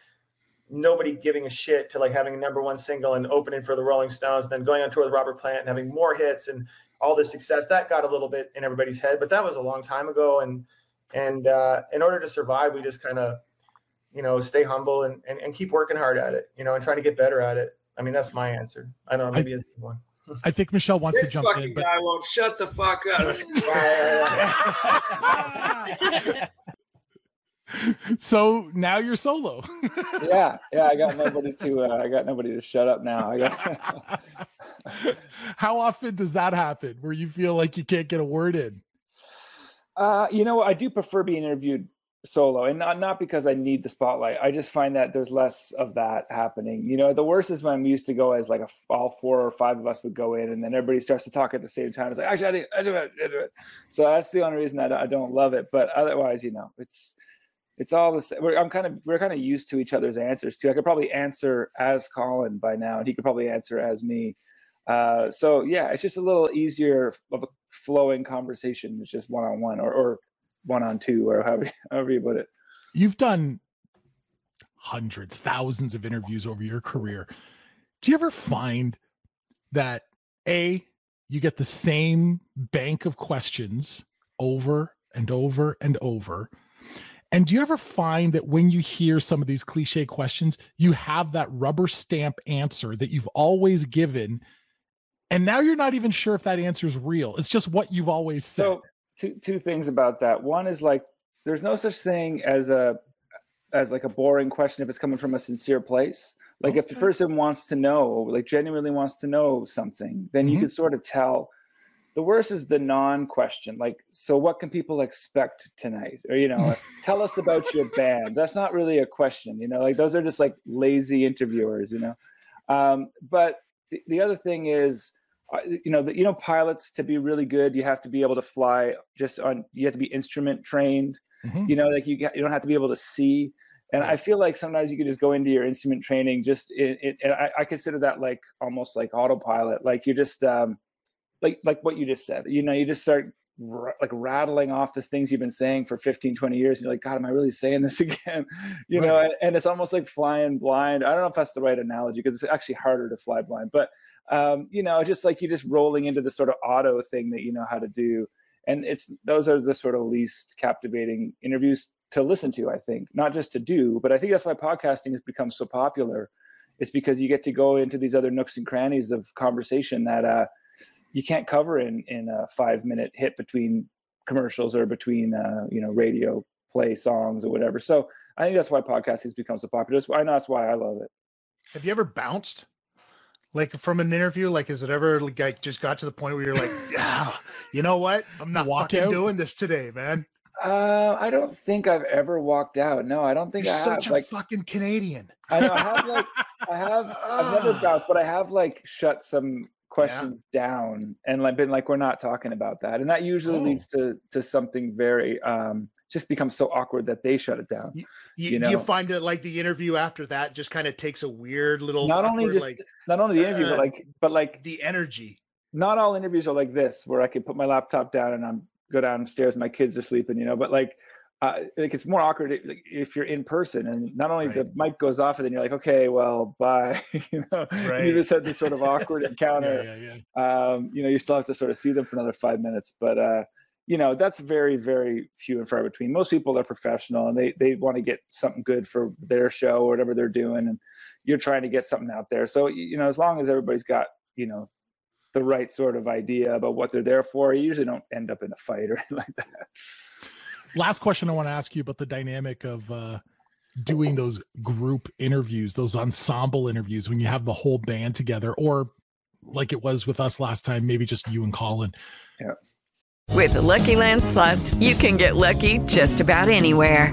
nobody giving a shit to like having a number one single and opening for the Rolling Stones, then going on tour with Robert Plant and having more hits and all this success. That got a little bit in everybody's head, but that was a long time ago. And and uh, in order to survive, we just kind of you know stay humble and, and and keep working hard at it. You know, and trying to get better at it. I mean, that's my answer. I don't know. Maybe it's one. I think Michelle wants This to jump fucking in, but guy won't shut the fuck up. so now you're solo. yeah, yeah. I got nobody to. Uh, I got nobody to shut up now. I got. How often does that happen where you feel like you can't get a word in? Uh, you know, I do prefer being interviewed solo, and not not because I need the spotlight. I just find that there's less of that happening. You know, the worst is when we used to go as like a, all four or five of us would go in, and then everybody starts to talk at the same time. It's like actually, I think I do it, I do it. So that's the only reason I don't, I don't love it. But otherwise, you know, it's it's all the same. We're, I'm kind of we're kind of used to each other's answers too. I could probably answer as Colin by now, and he could probably answer as me. Uh, so yeah, it's just a little easier of a flowing conversation. It's just one on one or, or one on two or however, however you put it. You've done hundreds, thousands of interviews over your career. Do you ever find that A, you get the same bank of questions over and over and over? And do you ever find that when you hear some of these cliche questions, you have that rubber stamp answer that you've always given? And now you're not even sure if that answer is real. It's just what you've always said. So two two things about that. One is like there's no such thing as a as like a boring question if it's coming from a sincere place. Like if the person wants to know, like genuinely wants to know something, then you Mhm. can sort of tell. The worst is the non-question. Like, so what can people expect tonight? Or you know, tell us about your band. That's not really a question. You know, like those are just like lazy interviewers. You know, um, but the, the other thing is uh, you know the, you know pilots to be really good you have to be able to fly just on you have to be instrument trained Mhm. you know like you, you don't have to be able to see and i feel like sometimes you can just go into your instrument training just in, in, and I, I consider that like almost like autopilot like you're just um like like what you just said you know you just start r- like rattling off the things you've been saying for 15 20 years and you're like god am i really saying this again you know and, and it's almost like flying blind i don't know if that's the right analogy because it's actually harder to fly blind but um, you know, just like you're just rolling into the sort of auto thing that you know how to do. And it's those are the sort of least captivating interviews to listen to, I think, not just to do, but I think that's why podcasting has become so popular. It's because you get to go into these other nooks and crannies of conversation that uh, you can't cover in in a five minute hit between commercials or between uh, you know radio play songs or whatever. So I think that's why podcasting has become so popular. I know that's why I love it. Have you ever bounced? Like from an interview, like has it ever like just got to the point where you're like, ah, you know what? I'm not Walk fucking out? doing this today, man. Uh, I don't think I've ever walked out. No, I don't think You're I such have. a Like fucking Canadian. I know I have like I have I've never bounced, but I have like shut some questions down and like been like we're not talking about that, and that usually Oh. leads to to something very um just becomes so awkward that they shut it down. You, You do you know. find that like the interview after that just kind of takes a weird little Not only just like not only the interview, but uh, like but like the energy. not all interviews are like this where I can put my laptop down and I'm go downstairs, my kids are sleeping, you know, but like uh, like it's more awkward if you're in person and not only the mic goes off and then you're like, okay, well, bye. you know, Right. you just had this sort of awkward encounter. yeah, yeah, yeah. Um, you know, you still have to sort of see them for another five minutes, but uh, you know, that's very, very few and far between. Most people are professional and they they want to get something good for their show or whatever they're doing, and you're trying to get something out there. So you know, as long as everybody's got you know the right sort of idea about what they're there for, you usually don't end up in a fight or anything like that. Last question I want to ask you about the dynamic of uh, doing those group interviews, those ensemble interviews when you have the whole band together, or like it was with us last time, maybe just you and Colin. Yeah. With the Lucky Land slots, you can get lucky just about anywhere.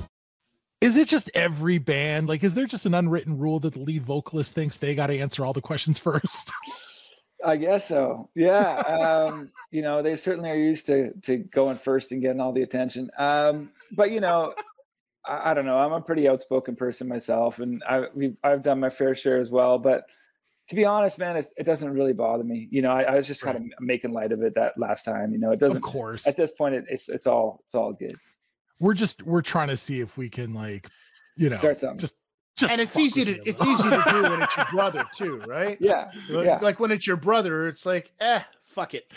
Is it just every band? Like, is there just an unwritten rule that the lead vocalist thinks they got to answer all the questions first? I guess so. Yeah. Um, you know, they certainly are used to to going first and getting all the attention. Um, but you know, I, I don't know. I'm a pretty outspoken person myself, and I we've, I've done my fair share as well. But to be honest, man, it's, it doesn't really bother me. You know, I, I was just kind of making light of it that last time. You know, it doesn't. Of course. At this point, it, it's it's all it's all good. We're just we're trying to see if we can like, you know, Start something. just just and it's easy to it's easy to do when it's your brother too, right? Yeah, Like, yeah. like when it's your brother, it's like, eh, fuck it.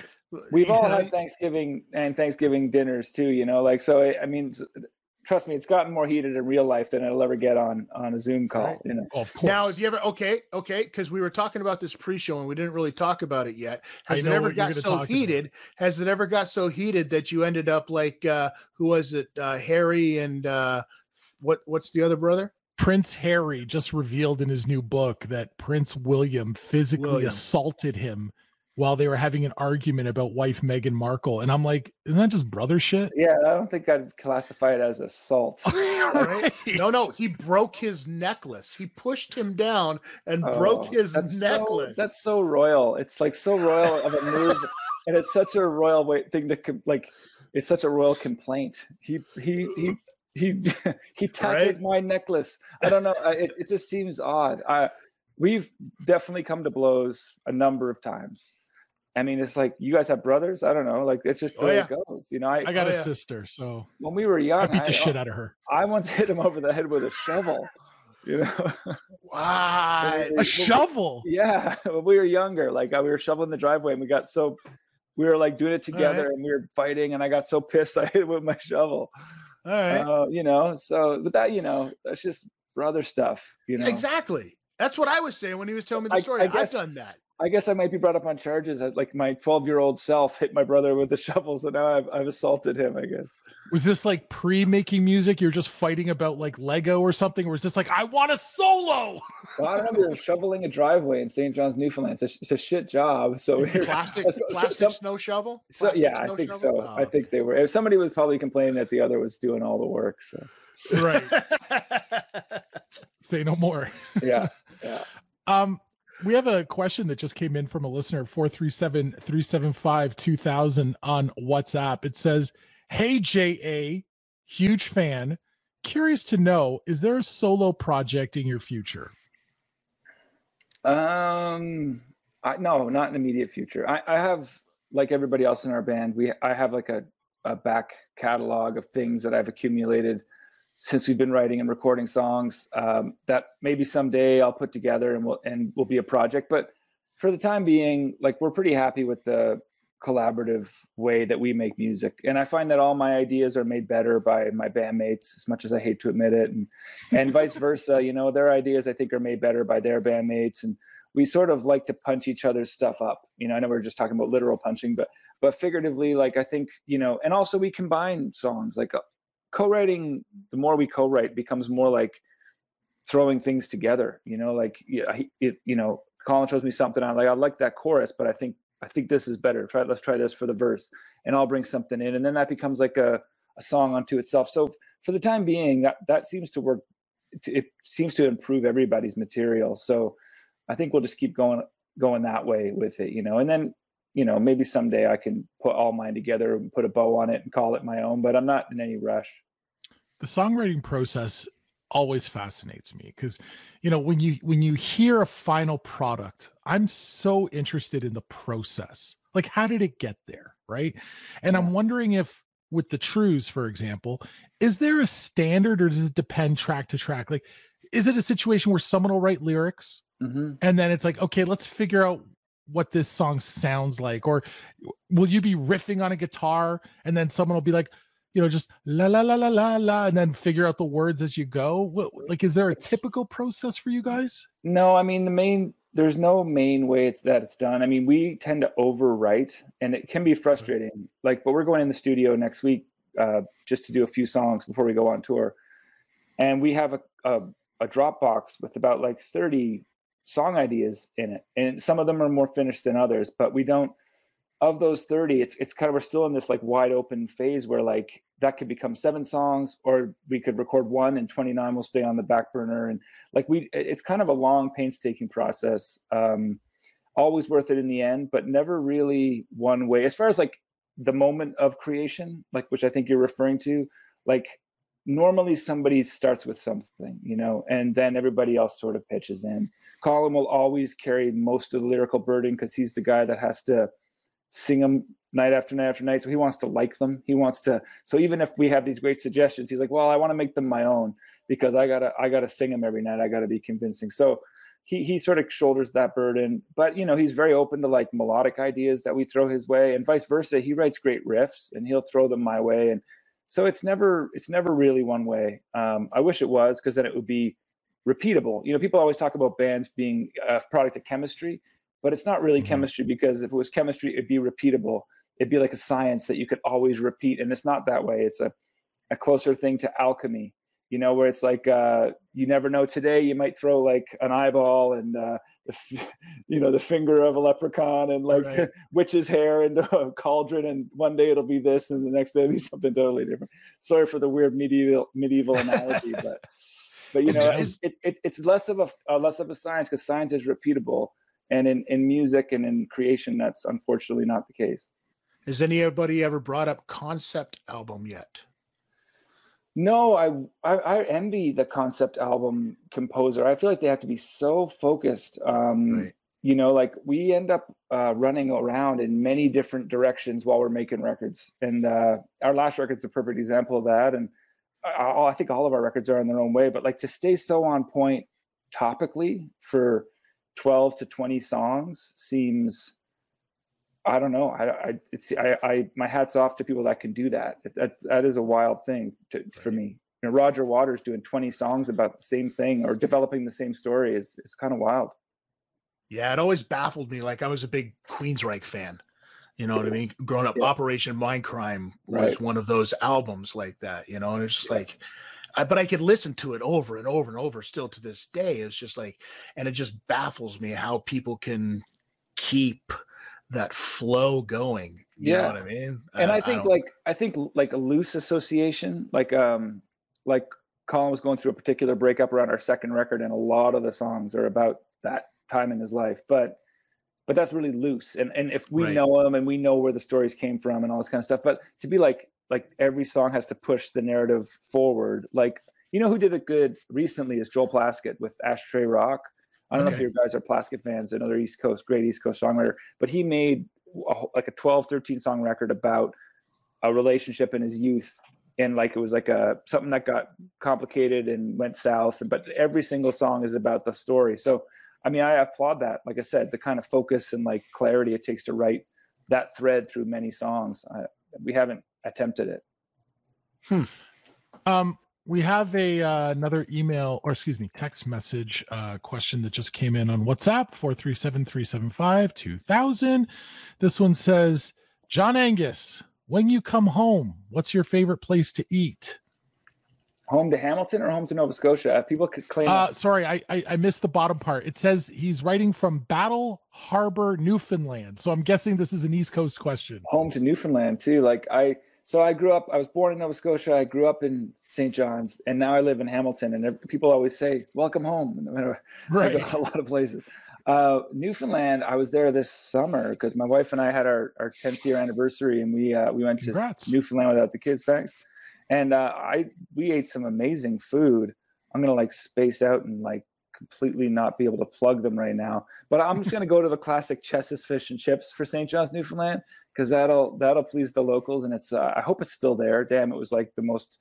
We've You all know? had Thanksgiving and Thanksgiving dinners too, you know. Like so, I- I mean, s- trust me, it's gotten more heated in real life than it'll ever get on on a Zoom call. Right. You know. Of course. Now, if you ever okay, okay, because we were talking about this pre-show and we didn't really talk about it yet. Has it ever got so talk about. heated? Has it ever got so heated that you ended up like uh who was it? Uh Harry and uh what what's the other brother? Prince Harry just revealed in his new book that Prince William physically William. assaulted him while they were having an argument about wife Meghan Markle. And I'm like, isn't that just brother shit? Yeah, I don't think I'd classify it as assault. Right? no, no, he broke his necklace. He pushed him down and oh, broke Oh, his that's so- necklace. that's so royal. It's like so royal of a move, and it's such a royal way, thing to like. It's such a royal complaint. He he he he he tattooed Right? my necklace. I don't know. It, it just seems odd. I we've definitely come to blows a number of times. I mean, it's like you guys have brothers. I don't know. Like it's just the Oh, way yeah. it goes. You know, I I got Oh, a yeah. sister, so when we were young, I beat the I- shit out of her. I once hit him over the head with a shovel. You know. Why? A shovel. Yeah, when we were younger, like uh, we were shoveling the driveway, and we got so we were like doing it together, and we were fighting, and I got so pissed I hit him with my shovel. All right. Uh, you know, so but that you know that's just brother stuff. You know, Exactly. That's what I was saying when he was telling me the story. I I've done that. I guess I might be brought up on charges. That, like my 12 year old self hit my brother with a shovel, so now I've, I've assaulted him. I guess. Was this like pre-making music? You're just fighting about like Lego or something, or is this like I want a solo? Well, I. We were shoveling a driveway in St. John's, Newfoundland. It's a, it's a shit job. So Plastic, plastic some- snow shovel. So Plastic yeah, I think shovel? so. Oh, I think they were. if Somebody was probably complaining that the other was doing all the work. So Right. Say no more. yeah, yeah. Um, we have a question that just came in from a listener 437 375 2000 on WhatsApp. It says, Hey, JA, huge fan. Curious to know, is there a solo project in your future? Um, I no, not in immediate future. I, I have like everybody else in our band. We I have like a, a back catalog of things that I've accumulated since we've been writing and recording songs. Um, that maybe someday I'll put together and will and will be a project. But for the time being, like we're pretty happy with the collaborative way that we make music. And I find that all my ideas are made better by my bandmates, as much as I hate to admit it, and and vice versa. You know, their ideas I think are made better by their bandmates, and we sort of like to punch each other's stuff up. You know, I know we are just talking about literal punching, but but figuratively, like I think you know, and also we combine songs. Like co-writing, the more we co-write, becomes more like throwing things together. You know, like it, you know, Colin shows me something. I'm like, I like that chorus, but I think I think this is better. Try let's try this for the verse, and I'll bring something in, and then that becomes like a a song unto itself. So for the time being, that that seems to work. It seems to improve everybody's material. So I think we'll just keep going going that way with it, you know. And then you know maybe someday I can put all mine together and put a bow on it and call it my own. But I'm not in any rush. the songwriting process always fascinates me because you know when you when you hear a final product i'm so interested in the process like how did it get there right and i'm wondering if with the Trews for example is there a standard or does it depend track to track like is it a situation where someone will write lyrics Mhm. and then it's like okay let's figure out what this song sounds like or will you be riffing on a guitar and then someone will be like you know, just la la la la la la, and then figure out the words as you go? What, like, is there a typical process for you guys? No, I mean the main. There's no main way it's that it's done. I mean, we tend to overwrite, and it can be frustrating. Like, but we're going in the studio next week uh, just to do a few songs before we go on tour, and we have a, a a Dropbox with about like 30 song ideas in it, and some of them are more finished than others. But we don't of those 30 it's it's kind of we're still in this like wide open phase where like that could become seven songs or we could record one and 29 will stay on the back burner. And like we it's kind of a long painstaking process. Um always worth it in the end but never really one way. As far as like the moment of creation like which i think you're referring to like normally somebody starts with something you know and then everybody else sort of pitches in colin will always carry most of the lyrical burden because he's the guy that has to sing them night after night after night. So he wants to like them. He wants to. So even if we have these great suggestions, he's like, well, I want to make them my own because I gotta I gotta sing them every night. I gotta be convincing. So he he sort of shoulders that burden. But you know, he's very open to like melodic ideas that we throw his way, and vice versa. He writes great riffs, and he'll throw them my way. And so it's never it's never really one way. Um, I wish it was because then it would be repeatable. You know, people always talk about bands being a product of chemistry but it's not really mm-hmm. chemistry because if it was chemistry, it'd be repeatable. It'd be like a science that you could always repeat, and it's not that way. It's a a closer thing to alchemy, you know, where it's like uh, you never know. Today you might throw like an eyeball and uh, the, you know the finger of a leprechaun and like right. witch's hair into a cauldron, and one day it'll be this, and the next day it'll be something totally different. Sorry for the weird medieval medieval analogy, but but you know, it's, it, it, it's less of a uh, less of a science because science is repeatable and in, in music and in creation that's unfortunately not the case. Has anybody ever brought up concept album yet? No I, I, I envy the concept album composer. I feel like they have to be so focused um right. you know like we end up uh, running around in many different directions while we're making records. And uh, our last record's a perfect example of that. And I, I think all of our records are in their own way but like to stay so on point topically for 12 to 20 songs seems I don't know. I, I, it's, I, I, my hat's off to people that can do that. That, that is a wild thing to, for me. You know, Roger Waters doing 20 songs about the same thing or developing the same story is, is kind of wild. Yeah. It always baffled me. Like I was a big Queensryche fan, you know what I mean? Growing up, yeah. Operation Mindcrime was right. one of those albums like that, you know, and it's just yeah. like, I, but I could listen to it over and over and over still to this day. It's just like, and it just baffles me how people can keep that flow going. You yeah. know what I mean? And I, I think I like, I think like a loose association, like, um, like Colin was going through a particular breakup around our second record, and a lot of the songs are about that time in his life. But but that's really loose. And and if we right. know them and we know where the stories came from and all this kind of stuff, but to be like like every song has to push the narrative forward. Like you know who did it good recently is Joel Plaskett with Ashtray Rock. I don't okay. know if you guys are Plaskett fans, another East Coast, great East Coast songwriter, but he made a, like a 12, 13 song record about a relationship in his youth. And like it was like a something that got complicated and went south, but every single song is about the story. So I mean, I applaud that. Like I said, the kind of focus and like clarity it takes to write that thread through many songs. I, we haven't attempted it. Hmm. Um, we have a uh, another email or excuse me text message uh, question that just came in on whatsapp 437-375-2000 this one says john angus when you come home what's your favorite place to eat home to hamilton or home to nova scotia people could claim uh, sorry I, I i missed the bottom part it says he's writing from battle harbor newfoundland so i'm guessing this is an east coast question home to newfoundland too like i so I grew up. I was born in Nova Scotia. I grew up in St. John's, and now I live in Hamilton. And people always say, "Welcome home." Right. a lot of places. Uh, Newfoundland. I was there this summer because my wife and I had our, our 10th year anniversary, and we uh, we went Congrats. to Newfoundland without the kids. Thanks. And uh, I we ate some amazing food. I'm gonna like space out and like completely not be able to plug them right now. But I'm just gonna go to the classic Ches's Fish and Chips for St. John's, Newfoundland, because that'll that'll please the locals, and it's uh, I hope it's still there. Damn, it was like the most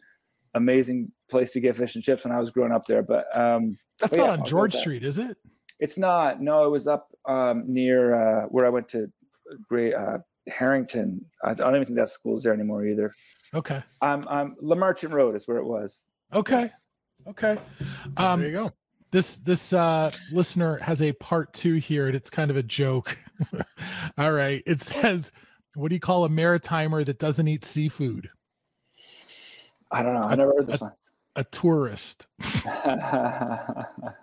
amazing place to get fish and chips when I was growing up there. But um, that's but not yeah, on George Street, is it? It's not. No, it was up um, near uh, where I went to. Great, uh, Harrington. I, don't even think that school's there anymore either. Okay. I'm I'm LeMarchant Road is where it was. Okay. Okay. Um, there you go. This this uh, listener has a part two here, and it's kind of a joke. All right. It says, "What do you call a maritimer that doesn't eat seafood?" I don't know. I never heard this a, one. A tourist.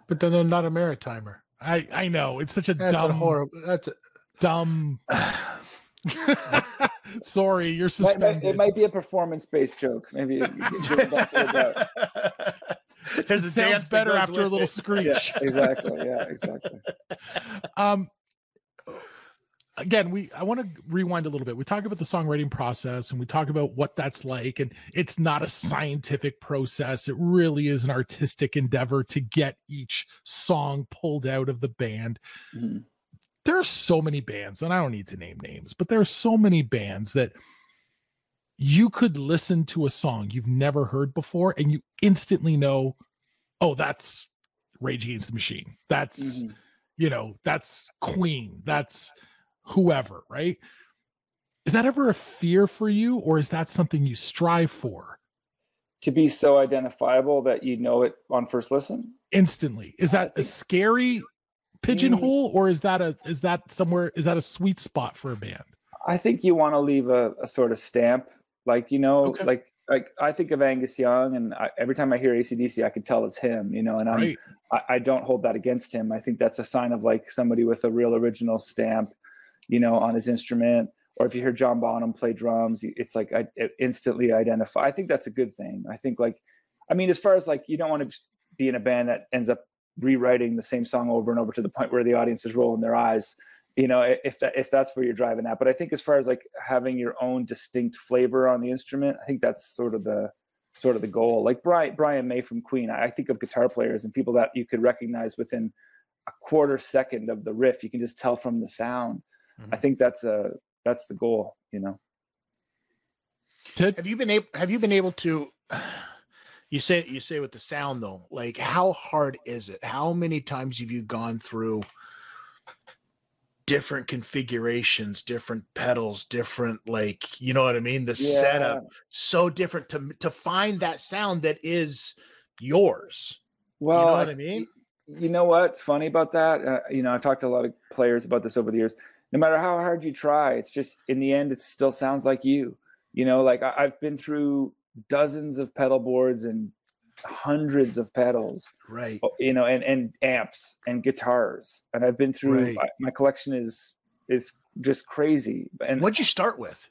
But then they're not a maritimer. I I know it's such a That's dumb a horrible. That's a, dumb. Sorry, you're Might- might- suspended. it might be a performance based joke. Maybe you can it the. There's a sounds dance better after a little it. screech. Yeah, exactly. Yeah, exactly. um again we i want to rewind a little bit we talk about the songwriting process and we talk about what that's like and it's not a scientific process it really is an artistic endeavor to get each song pulled out of the band Mhm. There are so many bands and i don't need to name names but there are so many bands that you could listen to a song you've never heard before and you instantly know oh that's rage against the machine. That's Mhm. you know that's queen. That's whoever right? Is that ever a fear for you or is that something you strive for? To be so identifiable that you know it on first listen. instantly. Is that a scary pigeonhole mm. or is that a is that somewhere is that a sweet spot for a band I think you want to leave a, a sort of stamp, like you know, Okay. like like I think of Angus Young, and I, every time I hear ACDC, I can tell it's him, you know, and right I, I don't hold that against him. I think that's a sign of like somebody with a real original stamp, you know, on his instrument. Or if you hear John Bonham play drums, it's like I it instantly identify. I think that's a good thing. I think like, I mean, as far as like you don't want to be in a band that ends up rewriting the same song over and over to the point where the audience is rolling their eyes. You know, if that if that's where you're driving at. But I think as far as like having your own distinct flavor on the instrument, I think that's sort of the sort of the goal. Like Brian Brian May from Queen, I I think of guitar players and people that you could recognize within a quarter second of the riff. You can just tell from the sound. I mm-hmm. think that's a that's the goal. You know. Ted? have you been able? Have you been able to? You say you say with the sound though. Like, how hard is it? How many times have you gone through different configurations, different pedals, different like you know what I mean? The setup so different to to find that sound that is yours. Well, you know what I mean? You know what's funny about that? Uh, you know, I've talked to a lot of players about this over the years. No matter how hard you try, it's just in the end, it still sounds like you. You know, like I, I've been through dozens of pedal boards and hundreds of pedals, Right. you know, and and amps and guitars, and I've been through. Right. My, my collection is is just crazy. And What'd you start with?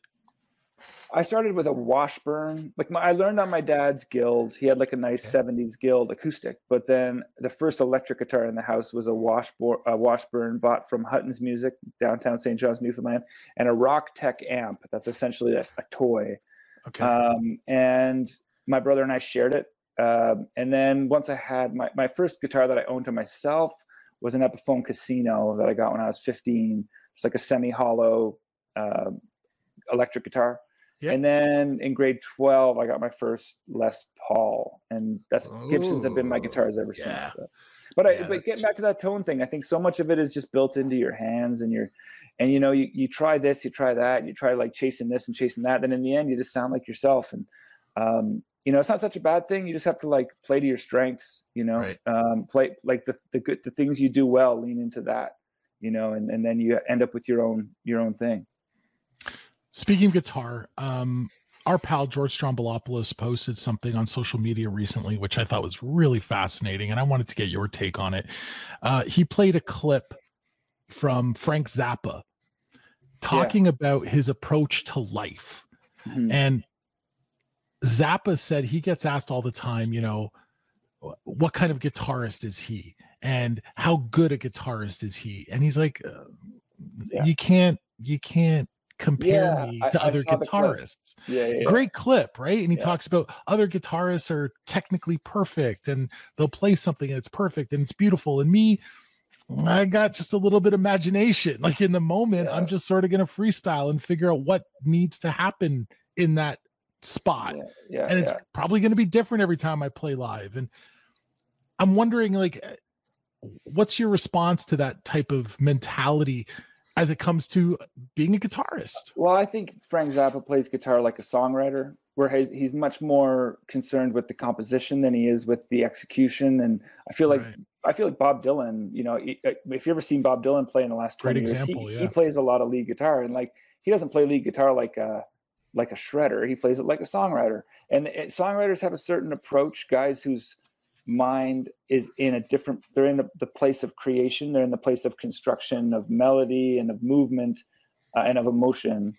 I started with a Washburn. Like my, I learned on my dad's guild. He had like a nice '70s guild acoustic. But then the first electric guitar in the house was a Washburn, a Washburn bought from Hutton's Music, downtown St. John's, Newfoundland, and a Rock Tech amp. That's essentially a, a toy. Okay. Um, and my brother and I shared it. Um, and then once I had my, my first guitar that I owned to myself was an Epiphone Casino that I got when I was 15. It's like a semi hollow uh, electric guitar. Yeah. And then in grade 12, I got my first Les Paul. And that's Gibsons have been my guitars ever yeah. since. But, I, Yeah, but getting back to that tone thing, I think so much of it is just built into your hands and your, and you know, you, you try this, you try that, and you try like chasing this and chasing that. Then in the end, you just sound like yourself. And, um, you know, it's not such a bad thing. You just have to like play to your strengths, you know, Right. um, play like the, the good, the things you do well, lean into that, you know, and, and then you end up with your own, your own thing. Speaking of guitar, um, our pal George Stroumboulopoulos posted something on social media recently, which I thought was really fascinating, and I wanted to get your take on it. Uh, he played a clip from Frank Zappa talking about his approach to life. Mhm. And Zappa said he gets asked all the time, you know, what kind of guitarist is he? And how good a guitarist is he? And he's like, uh, Yeah. you can't, you can't compare Yeah, me to I other clip. guitarists. Yeah, yeah. Great clip, right? And he talks about other guitarists are technically perfect and they'll play something and it's perfect and it's beautiful. And me, I got just a little bit of imagination. Like in the moment, I'm just sort of going to freestyle and figure out what needs to happen in that spot. yeah, and it's probably going to be different every time I play live. And I'm wondering, like, uh, what's your response to that type of mentality as it comes to being a guitarist. Well, I think Frank Zappa plays guitar like a songwriter, where he's, he's much more concerned with the composition than he is with the execution. And I feel like Right. I feel like Bob Dylan. You know, if you ever seen Bob Dylan play in the last Great twenty years, example, he, yeah. he plays a lot of lead guitar, and like he doesn't play lead guitar like a like a shredder. He plays it like a songwriter. And it, songwriters have a certain approach. Guys whose mind is in a different they're in the, the place of creation. They're in the place of construction of melody and of movement uh, and of emotion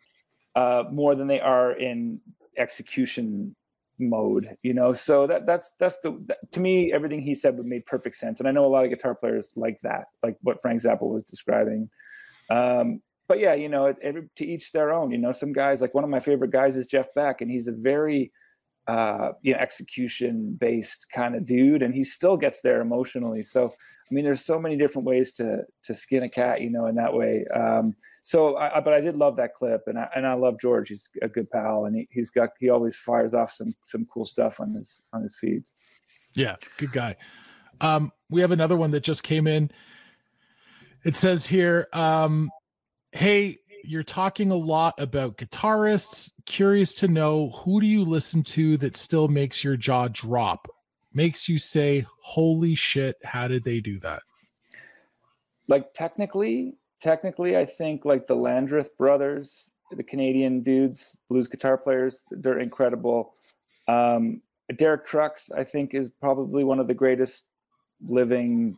uh, more than they are in execution mode you know? So that that's that's the that, to me everything he said made perfect sense. And i know a lot of guitar players like that like what frank zappa was describing. Um but yeah you know it, to each their own you know? Some guys like one of my favorite guys is jeff beck and he's a very uh, you know, execution based kind of dude, and he still gets there emotionally. So, I mean, there's so many different ways to to skin a cat, you know, in that way. Um, so, I, but I did love that clip, and I and I love George. He's a good pal, and he, he's got he always fires off some some cool stuff on his on his feeds. Yeah, good guy. Um, we have another one that just came in. It says here, um, hey, you're talking a lot about guitarists. Curious to know who do you listen to that still makes your jaw drop? Makes you say, Holy shit, how did they do that? Like technically, technically, I think like the Landreth brothers, the Canadian dudes, blues guitar players, they're incredible. Um, Derek Trucks, I think, is probably one of the greatest living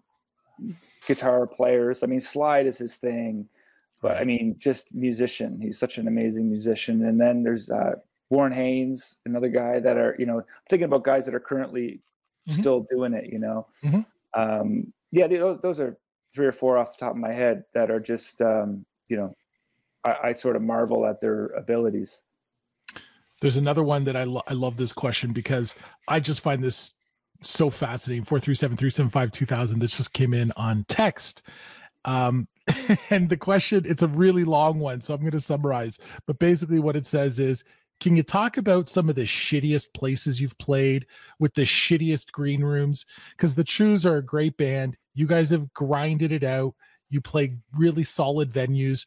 guitar players. I mean, slide is his thing, but I mean, just musician. He's such an amazing musician. And then there's uh, Warren Haynes, another guy that are, you know, I'm thinking about guys that are currently still doing it, you know. Mhm. Um, yeah, th- those, those are three or four off the top of my head that are just, um, you know, I, I sort of marvel at their abilities. There's another one that I, lo- I love this question because I just find this so fascinating. 437 375 2000. This just came in on text. Um, and the question, it's a really long one, so I'm going to summarize. But basically, what it says is Can you talk about some of the shittiest places you've played with the shittiest green rooms? Because the Trews are a great band. You guys have grinded it out. You play really solid venues,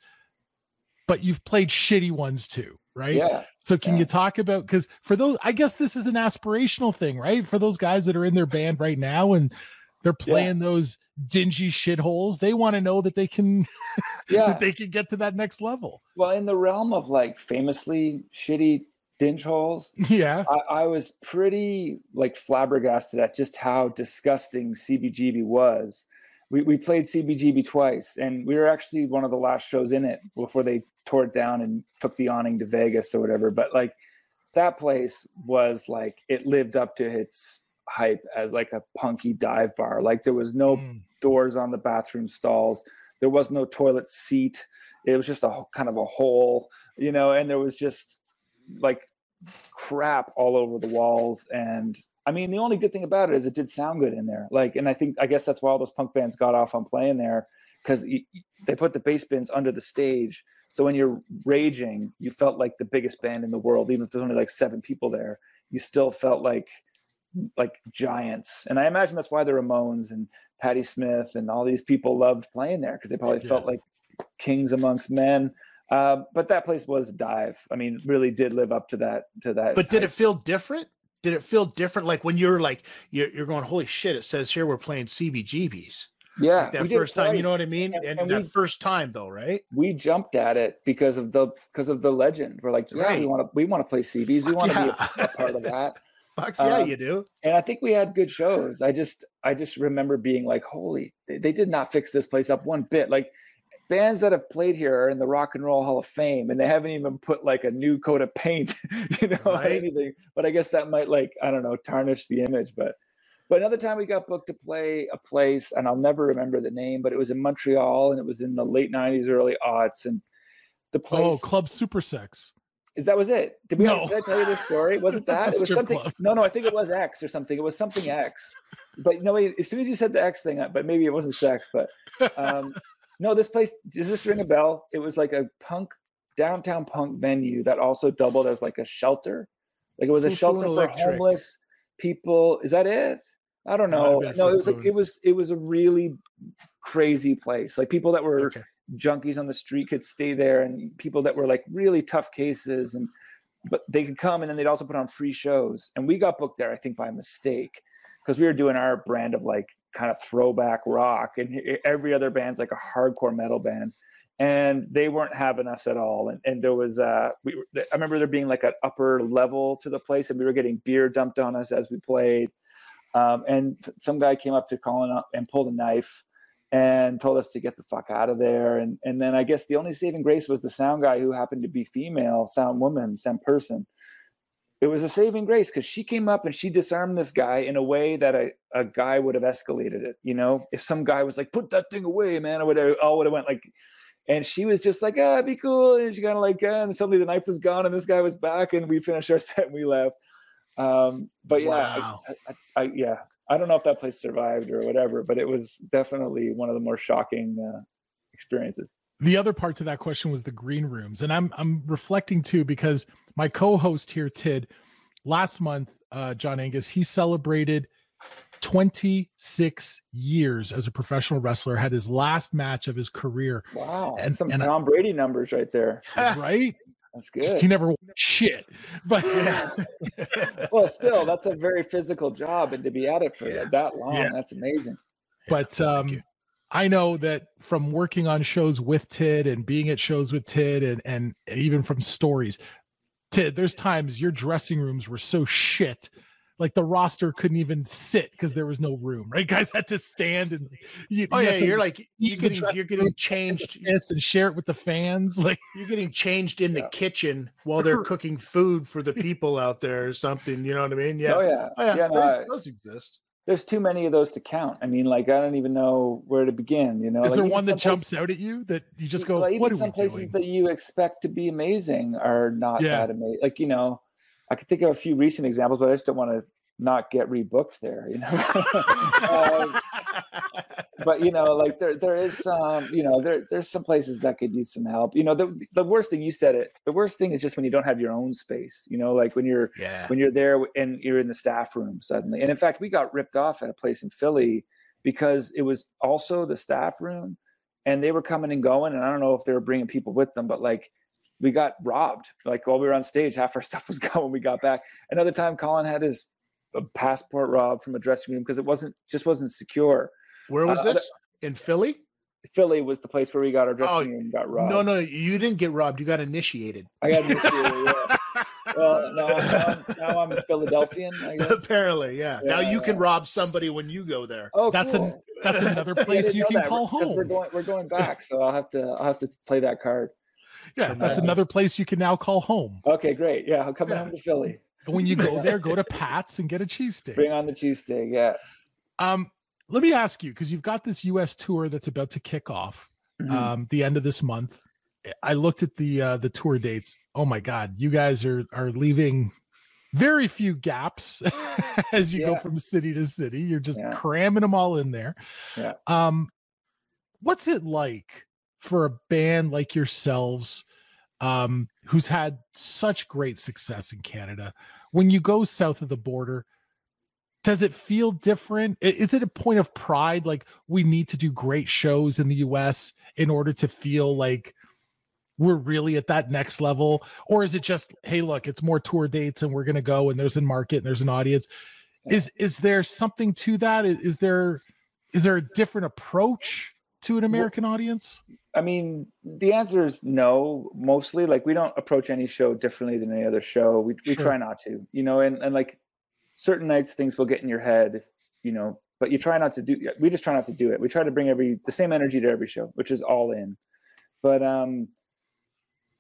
but you've played shitty ones too, right? Yeah. So can you talk about because for those, I guess this is an aspirational thing, right? For those guys that are in their band right now and they're playing those dingy shitholes, they want to know that they can, Yeah. that they can get to that next level. Well, in the realm of like famously shitty dinge holes, Yeah. I, I was pretty like flabbergasted at just how disgusting CBGB was. We, we played CBGB twice, and we were actually one of the last shows in it before they tore it down and took the awning to Vegas or whatever. But like that place was like it lived up to its hype as like a punky dive bar. Like there was no mm. doors on the bathroom stalls. There was no toilet seat. It was just a kind of a hole, you know, and there was just like crap all over the walls. And I mean, the only good thing about it is it did sound good in there. Like, and I think, I guess that's why all those punk bands got off on playing there because they put the bass bins under the stage. So when you're raging, you felt like the biggest band in the world, even if there's only like seven people there, you still felt like like giants. And I imagine that's why the Ramones and Patti Smith and all these people loved playing there because they probably felt like kings amongst men. Uh, but that place was dive. I mean, really did live up to that. To that. But did it feel different? Did it feel different? Like when you're like you're, you're going, holy shit! It says here we're playing CBGBs. Yeah, Like that we did it first time. You know what I mean? And, and that we- first time though, right? we jumped at it because of the because of the legend. We're like, yeah, we want to we want to play CBs. We want to yeah. be a, a part of that. Fuck yeah, Um, you do. And I think we had good shows. I just I just remember being like, holy, they, they did not fix this place up one bit. Like bands that have played here are in the Rock and Roll Hall of Fame, and they haven't even put like a new coat of paint, you know, Right. anything. But I guess that might like I don't know tarnish the image. But but another time we got booked to play a place, and I'll never remember the name, but it was in Montreal, and it was in the late '90s, early aughts, and the place. Oh, Club Super Sex. Is that was it? Did we? No. Did I tell you this story? Was it that? It was something. club. No, no, I think it was X or something. It was something X. But no, wait, as soon as you said the X thing, but maybe it wasn't sex. But um, no, this place does this ring a bell? It was like a punk downtown punk venue that also doubled as like a shelter. Like it was a shelter for homeless people. Is that it? I don't know. No, it was like it was it was a really crazy place. Like people that were junkies on the street could stay there and people that were like really tough cases and but they could come and then they'd also put on free shows. And we got booked there i think by mistake because we were doing our brand of like kind of throwback rock and every other band's like a hardcore metal band. And they weren't having us at all. And, and there was uh we were, i remember there being like an upper level to the place and we were getting beer dumped on us as we played. Um, and some guy came up to colin and pulled a knife and told us to get the fuck out of there. And and then I guess the only saving grace was the sound guy who happened to be female, sound woman, sound person. It was a saving grace because she came up and she disarmed this guy in a way that a, a guy would have escalated it. You know, if some guy was like, put that thing away, man, I would have all would have went like and she was just like, ah, be cool. And she kind of like, ah, and suddenly the knife was gone and this guy was back and we finished our set and we left. Um, but yeah, Wow. I, I, I, yeah, I don't know if that place survived or whatever, but it was definitely one of the more shocking uh, experiences. the other part to that question was the green rooms and i'm i'm reflecting too because my co-host here tid last month uh john angus he celebrated 26 years as a professional wrestler had his last match of his career Wow, And- some and I- Tom Brady numbers right there. right That's Just good. he never won shit but yeah. well, still, that's a very physical job, and to be at it for that long, Yeah. that's amazing. but um I know that from working on shows with Tid and being at shows with Tid and and even from stories, Tid, there's times your dressing rooms were so shit, like the roster couldn't even sit because there was no room. Right, guys had to stand and you, Oh you yeah, you're like you're the getting dressing you're getting changed. the and share it with the fans. Like You're getting changed in the kitchen while they're cooking food for the people out there or something. You know what I mean? Yeah. Oh yeah, Oh, yeah. yeah. no, those, I- those exist. there's too many of those to count. I mean, like I don't even know where to begin. You know, is like, there one that jumps places- out at you that you just go, well, even what are some we places doing? that you expect to be amazing are not Yeah. that amazing. Like you know, I could think of a few recent examples, but I just don't want to not get rebooked there. You know, um, but you know, like there there is some, you know, there there's some places that could use some help. You know, the the worst thing you said it. The worst thing is just when you don't have your own space. You know, like when you're Yeah. when you're there and you're in the staff room suddenly. And in fact, we got ripped off at a place in Philly because it was also the staff room and they were coming and going. And I don't know if they were bringing people with them, but like we got robbed. Like while we were on stage, half our stuff was gone when we got back. Another time, Colin had his uh, passport robbed from a dressing room because it wasn't just wasn't secure. Where was Uh, this? In Philly? Philly was the place where we got our dressing Oh, room got robbed. No, no, you didn't get robbed. You got initiated. I got initiated. yeah. Well, now, now, I'm, now I'm a Philadelphian. I guess. Apparently, yeah. Now Yeah, you can rob somebody when you go there. Oh, That's an that's another place you can that, call We're home. going, we're going back, so I'll have to, I'll have to play that card. Yeah, that's another place you can now call home. Okay, great. Yeah, I'm coming home to Philly. When you go there, go to Pat's and get a cheesesteak. Bring on the cheesesteak. Yeah. Um, let me ask you because you've got this U.S. tour that's about to kick off Mhm. um, the end of this month. I looked at the uh, the tour dates. Oh my God, you guys are are leaving very few gaps as you go from city to city. You're just Yeah. cramming them all in there. Yeah. Um, what's it like for a band like yourselves, um, who's had such great success in Canada, when you go south of the border? Does it feel different? Is it a point of pride? Like we need to do great shows in the US in order to feel like we're really at that next level? Or is it just, hey, look, it's more tour dates and we're gonna go and there's a market and there's an audience? Is is there something to that? Is, is there is there a different approach to an American audience? I mean, the answer is no. Mostly, like we don't approach any show differently than any other show. We we Sure. try not to, you know. And and like certain nights, things will get in your head, you know. But you try not to do. We just try not to do it. We try to bring every the same energy to every show, which is all in. But um,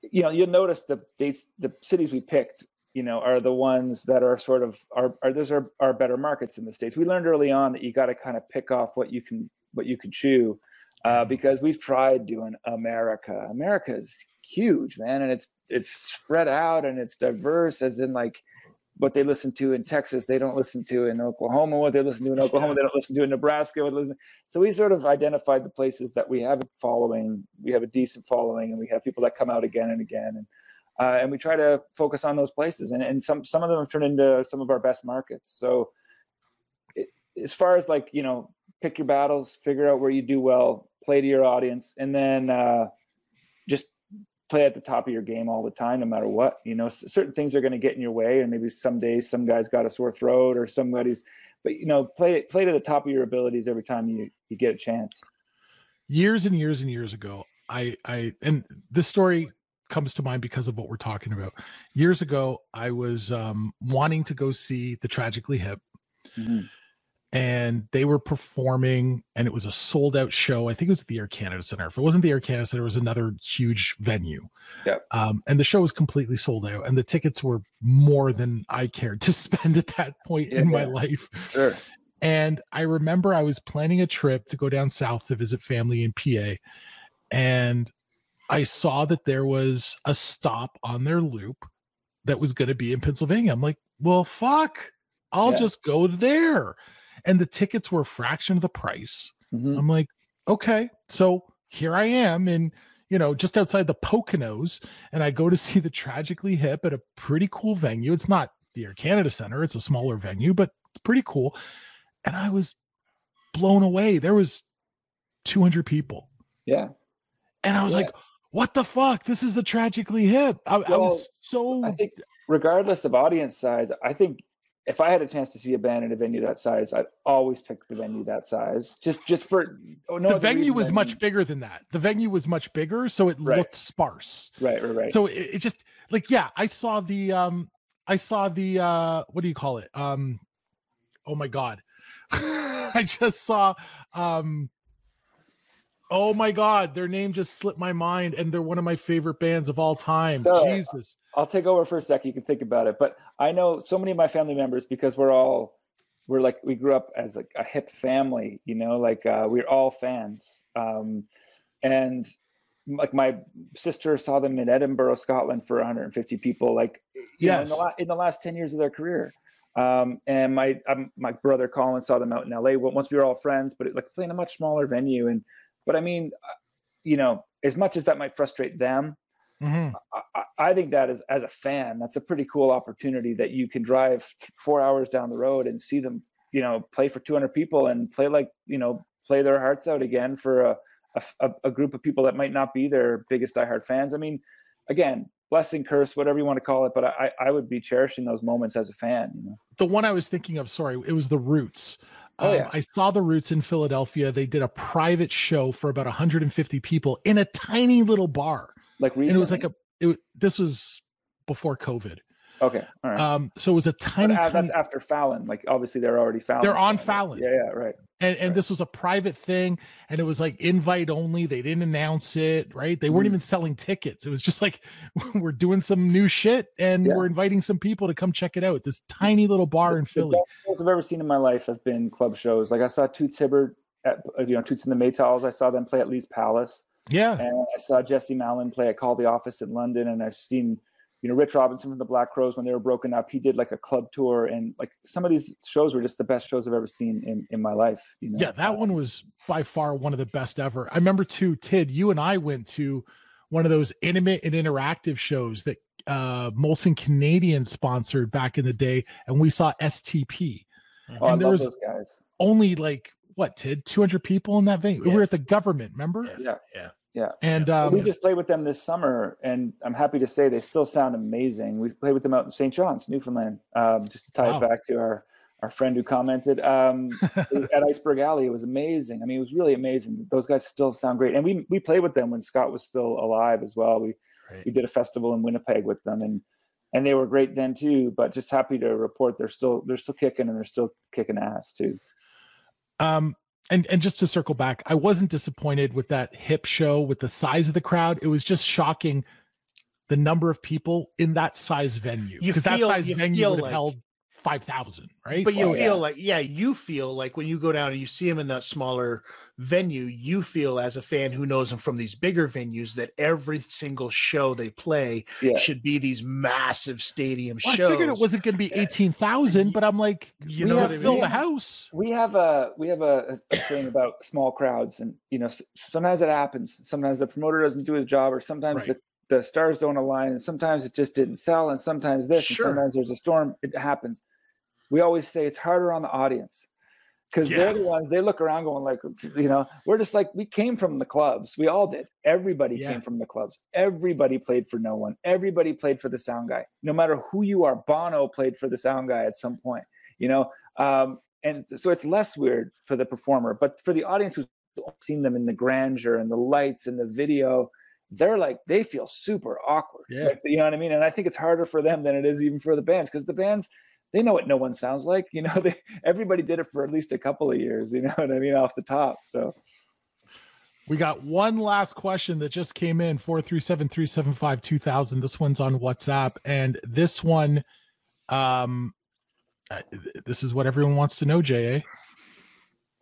you know, you'll notice the dates, the cities we picked, you know, are the ones that are sort of are are those are are better markets in the states. We learned early on that you got to kind of pick off what you can what you can chew, uh, because we've tried doing America. America is huge, man, and it's it's spread out and it's diverse, as in like what they listen to in Texas, they don't listen to in Oklahoma. What they listen to in Oklahoma, they don't listen to in Nebraska. So we sort of identified the places that we have a following, we have a decent following, and we have people that come out again and again, and uh, and we try to focus on those places. And and some some of them have turned into some of our best markets. So as far as like you know pick your battles, figure out where you do well, play to your audience, and then uh, just play at the top of your game all the time, no matter what. You know, certain things are going to get in your way, and maybe some days some guys got a sore throat or somebody's, but you know, play play to the top of your abilities every time you you get a chance. years and years and years ago i i and this story comes to mind because of what we're talking about years ago i was um wanting to go see the tragically hip and they were performing and it was a sold out show i think it was at the air canada center if it wasn't the air canada center it was another huge venue yeah um and the show was completely sold out and the tickets were more than i cared to spend at that point in my Yeah. life Sure. and I remember I was planning a trip to go down south to visit family in PA. And I saw that there was a stop on their loop that was going to be in Pennsylvania. I'm like, well, fuck, I'll Yeah. just go there. And the tickets were a fraction of the price. Mhm. I'm like, okay. So here I am in, you know, just outside the Poconos, and I go to see the Tragically Hip at a pretty cool venue. It's not the Air Canada Center, it's a smaller venue, but pretty cool. And I was blown away. There was 200 people. Yeah. And I was Yeah. like, what the fuck? This is the Tragically Hip. I, I was so. I think regardless of audience size, I think if I had a chance to see a band in a venue that size, I'd always pick the venue that size. Just just for oh, no the venue was much bigger than that. The venue was much bigger, so it Right. looked sparse. right, right, right. So it, it just like yeah, I saw the um I saw the uh what do you call it? Um oh my god. I just saw um oh my god, their name just slipped my mind and they're one of my favorite bands of all time. So, Jesus. I'll take over for a sec. You can think about it. But I know so many of my family members because we're all we're like we grew up as like a hip family, you know, like uh, we're all fans. Um, and like my sister saw them in Edinburgh, Scotland for 150 people, like you know, in, the la- in the last 10 years of their career. Um, and my um, my brother Colin saw them out in LA once we were all friends, but it, like playing a much smaller venue. And but I mean, uh, you know, as much as that might frustrate them, Mhm. I- I, think that is as a fan, that's a pretty cool opportunity that you can drive four hours down the road and see them, you know, play for 200 people and play like, you know, play their hearts out again for a a group of people that might not be their biggest diehard fans. I mean, again, blessing, curse, whatever you want to call it, but I, I would be cherishing those moments as a fan. You know? the one I was thinking of, sorry, it was the Roots. Oh, Um, yeah. I saw the Roots in Philadelphia. They did a private show for about 150 people in a tiny little bar. Like And it was like a, it, this was before COVID. Okay, all right. Um, so it was a But tiny, tiny that's after Fallon. Like obviously they're already Fallon. they're on. Fallon. Yeah, yeah, right. And, and this was a private thing, and it was like invite only. They didn't announce it, right? They weren't Mhm. even selling tickets. It was just like we're doing some new shit, and Yeah. we're inviting some people to come check it out. This tiny little bar in the Philly. best shows I've ever seen in my life have been club shows. Like I saw Toots Hibbert at you know Toots and the Maytals. I saw them play at Lee's Palace, Yeah, and I saw Jesse Malin play at Call the Office in London. And I've seen you know Rich Robinson from the Black Crowes when they were broken up. He did like a club tour, and like some of these shows were just the best shows I've ever seen in in my life. You know? Yeah, that one was by far one of the best ever. I remember too, Tid, you and I went to one of those intimate and interactive shows that uh Molson Canadian sponsored back in the day, and we saw STP. Oh, I and there love was those guys. only like what, Tid, 200 people in that venue. We were at the government, remember? Yeah, yeah, yeah. And um we just played with them this summer, and I'm happy to say they still sound amazing. We played with them out in St. John's, Newfoundland. Um, just to tie Wow. it back to our our friend who commented um, at Iceberg Alley, it was amazing. I mean, it was really amazing. Those guys still sound great, and we we played with them when Scott was still alive as well. We we did a festival in Winnipeg with them, and and they were great then too. But just happy to report they're still they're still kicking and they're still kicking ass too. um and and just to circle back, I wasn't disappointed with that hip show with the size of the crowd. It was just shocking the number of people in that size venue. Because that size venue would have like- held five thousand, right? But you So- feel like, yeah, you feel like when you go down and you see him in that smaller venue, you feel as a fan who knows him from these bigger venues that every single show they play Yeah. should be these massive stadium Well, I figured it wasn't going to be eighteen thousand, but I'm like, You you know know, what I fill mean? the house. we have a we have a, a thing about small crowds and you know sometimes it happens sometimes the promoter doesn't do his job or sometimes Right. the, the stars don't align and sometimes it just didn't sell and sometimes this Sure. and sometimes there's a storm it happens we always say it's harder on the audience because Yeah. they're the ones they look around going like, you know, we're just like we came from the clubs. We all did. Everybody Yeah. came from the clubs. Everybody played for no one. Everybody played for the sound guy. No matter who you are, Bono played for the sound guy at some point. You know, um, and so it's less weird for the performer, but for the audience who's seen them in the grandeur and the lights and the video, they're like they feel super awkward. Yeah. Like, you know what I mean? And I think it's harder for them than it is even for the bands because the bands they know what no one sounds like. You know, they everybody did it for at least a couple of years. You know what I mean? Off the top. So We got one last question that just came in 437 375 2000. This one's on WhatsApp. And this one, um, this is what everyone wants to know, JA.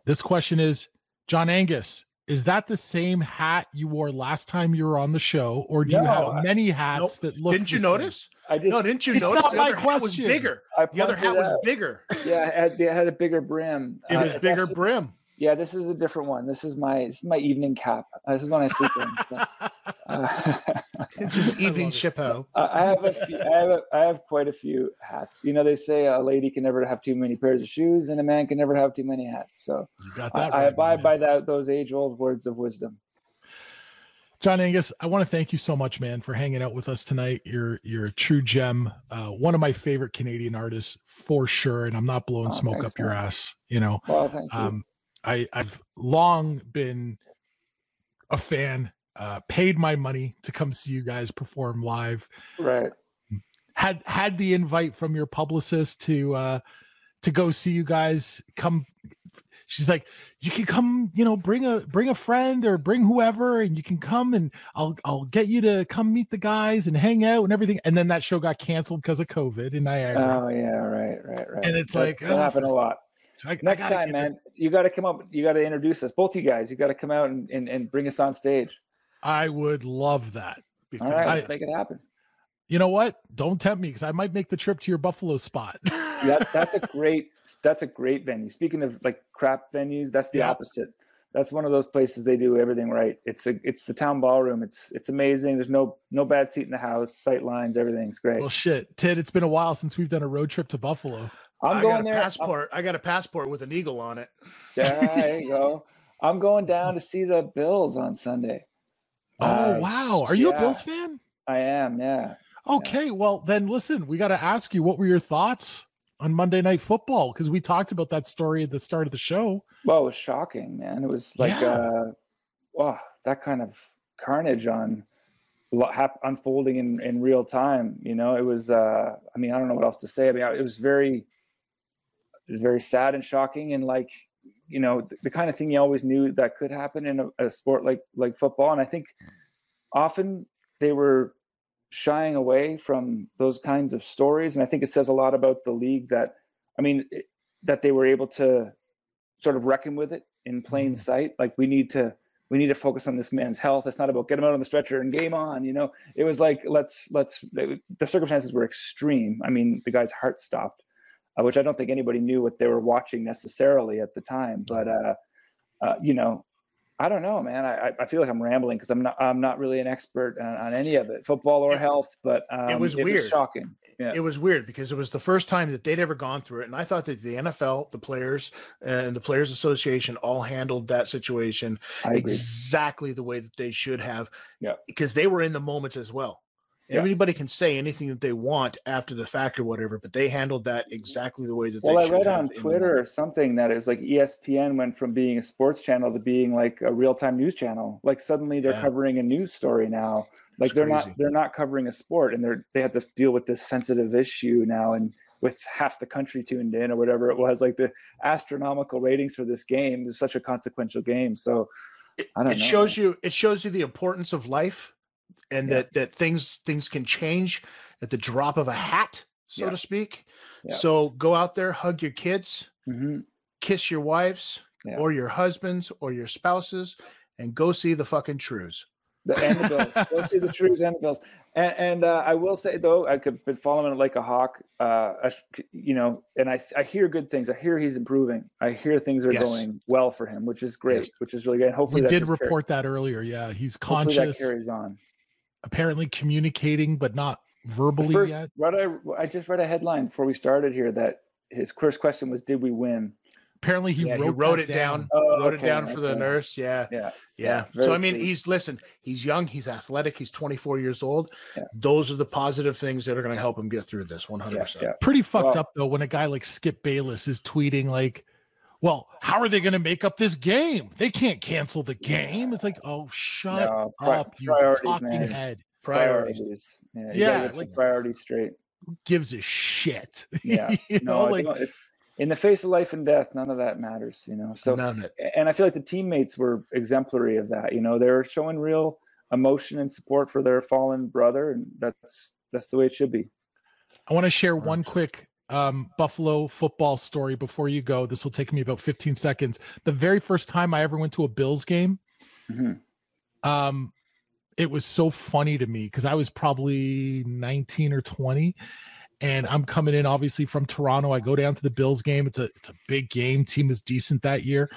This question is John Angus, is that the same hat you wore last time you were on the show? Or do you have many hats that look Didn't you notice? same? Notice? I just No, didn't you It's notice? not the my other hat was question. bigger. I The other hat was bigger. yeah, it had, it had a bigger brim. It Uh, was it's bigger actually- brim. Yeah, this is a different one. This is my this is my evening cap. Uh, This is when I sleep in. So, uh, It's his evening chapeau. I I have a few, I have a, I have quite a few hats. You know, they say a lady can never have too many pairs of shoes, and a man can never have too many hats. So You got I, that I right, abide man. by that those age old words of wisdom. John Angus, I want to thank you so much, man, for hanging out with us tonight. You're you're a true gem, uh, one of my favorite Canadian artists for sure, and I'm not blowing Oh, smoke thanks, up your man. ass. You know, Well, thank you. um, I I've long been a fan. Uh, paid my money to come see you guys perform live. right. Had had the invite from your publicist to uh, to go see you guys. Come she's like you can come you know bring a bring a friend or bring whoever and you can come and i'll i'll get you to come meet the guys and hang out and everything and then that show got canceled because of covid in niagara Oh yeah, right, right, right. And it's That- like, that oh, happened a lot. So I- I Next gotta time, man, you got to come up. You got to introduce us, both you guys. You got to come out and, and, and bring us on stage. i would love that All right, let's I- make it happen. you know what don't tempt me because i might make the trip to your buffalo spot Yeah, that's a great. That's a great venue. Speaking of like crap venues, that's the Yeah. opposite. That's one of those places they do everything right. It's a it's the town ballroom. It's it's amazing. There's no no bad seat in the house. Sight lines, everything's great. well shit ted it's been a while since we've done a road trip to buffalo I'm I going got a there. I'm- passport. I got a passport with an eagle on it. Yeah, there you go. I'm going down to see the Bills on Sunday. oh Uh, wow are you a bills fan I am. Yeah. Okay, well then listen, we got to ask you what were your thoughts on Monday Night Football because we talked about that story at the start of the show. Well, it was shocking, man. It was like, Yeah. uh, oh, that kind of carnage on unfolding in, in real time. You know, it was. Uh, I mean, I don't know what else to say. I mean, it was very, it was very sad and shocking, and like, you know, the, the kind of thing you always knew that could happen in a, a sport like like football. And I think often they were shying away from those kinds of stories, and I think it says a lot about the league that, I mean, it, that they were able to sort of reckon with it in plain sight. Like we need to we need to focus on this man's health. It's not about get him out on the stretcher and game on. You know, it was like let's let's the circumstances were extreme. I mean, the guy's heart stopped, uh, which I don't think anybody knew what they were watching necessarily at the time. But uh, uh, you know, I don't know, man. I, I- feel like I'm rambling because I'm not I'm not really an expert on, on any of it, football or health. But um, it was weird. shocking. Yeah. It was weird because it was the first time that they'd ever gone through it, and I thought that the NFL, the players, and the Players Association all handled that situation exactly the way that they should have. Yeah. because they were in the moment as well. Yeah. Everybody can say anything that they want after the fact or whatever, but they handled that exactly the way that Well, they I read on Twitter or something that it was like ESPN went from being a sports channel to being like a real time news channel. Like suddenly they're Yeah. covering a news story now. Like It's they're crazy. not they're not covering a sport, and they're they have to deal with this sensitive issue now, and with half the country tuned in or whatever it was. Like the astronomical ratings for this game is such a consequential game. So I don't know. it know. shows you it shows you the importance of life and Yeah. that that things things can change at the drop of a hat so Yeah. to speak Yeah. so go out there hug your kids hmm kiss your wives or your husbands or your spouses and go see the fucking trews The Bills. Go see the Trews Bills. And, and uh, I will say though, I could been following it like a hawk. Uh, I you know, and I I hear good things. I hear he's improving. I hear things are Yes. going well for him, which is great, Yes. which is really good. And hopefully we did report that earlier. Yeah, he's hopefully that carries on. Apparently communicating, but not verbally first, yet. read I, I just read a headline before we started here that his first question was, "Did we win?" Apparently, he Yeah, wrote, he wrote it down. Oh, wrote okay, it down for the nurse. Yeah. Yeah. Yeah. very So I mean, sweet. he's listen. He's young. He's athletic. He's 24 years old. Those are the positive things that are going to help him get through this. 100. percent Pretty fucked Well- up though when a guy like Skip Bayless is tweeting like, "Well, how are they going to make up this game? They can't cancel the game." It's like, "Oh, shut No, pri- up, you priorities, talking man. head." Priorities. Yeah, Yeah, gotta get like- priorities straight. Who gives a shit? Yeah. you no, know, like don't- in the face of life and death, none of that matters, you know. So None of it. and I feel like the teammates were exemplary of that. You know, they're showing real emotion and support for their fallen brother, and that's that's the way it should be. I want to share one quick um, Buffalo football story before you go. This will take me about 15 seconds. The very first time I ever went to a Bills game, um, it was so funny to me because I was probably 19 or 20. And I'm coming in obviously from Toronto. I go down to the Bills game. It's a it's a big game. Team is decent that year.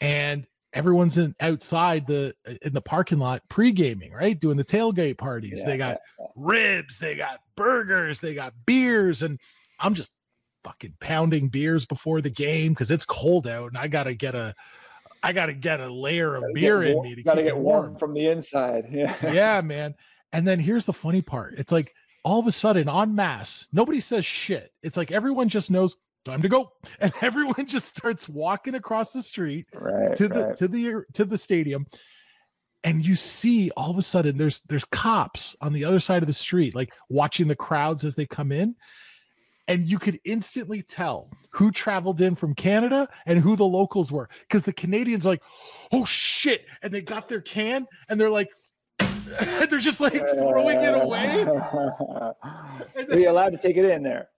And everyone's in outside the in the parking lot pre-gaming, right? Doing the tailgate parties. Yeah, they got ribs, they got burgers, they got beers, and I'm just fucking pounding beers before the game because it's cold out and I gotta get a I gotta get a layer of beer in warm- me to gotta get me warm from the inside. Yeah. yeah, man. And then here's the funny part. It's like all of a sudden on mass, nobody says shit. It's like everyone just knows time to go. And everyone just starts walking across the street Right, to the right. to the to the stadium. And you see all of a sudden there's there's cops on the other side of the street, like watching the crowds as they come in. And you could instantly tell who traveled in from Canada and who the locals were. Because the Canadians are like, oh shit. And they got their can and they're like, they're just like throwing it away. Are you allowed to take it in there?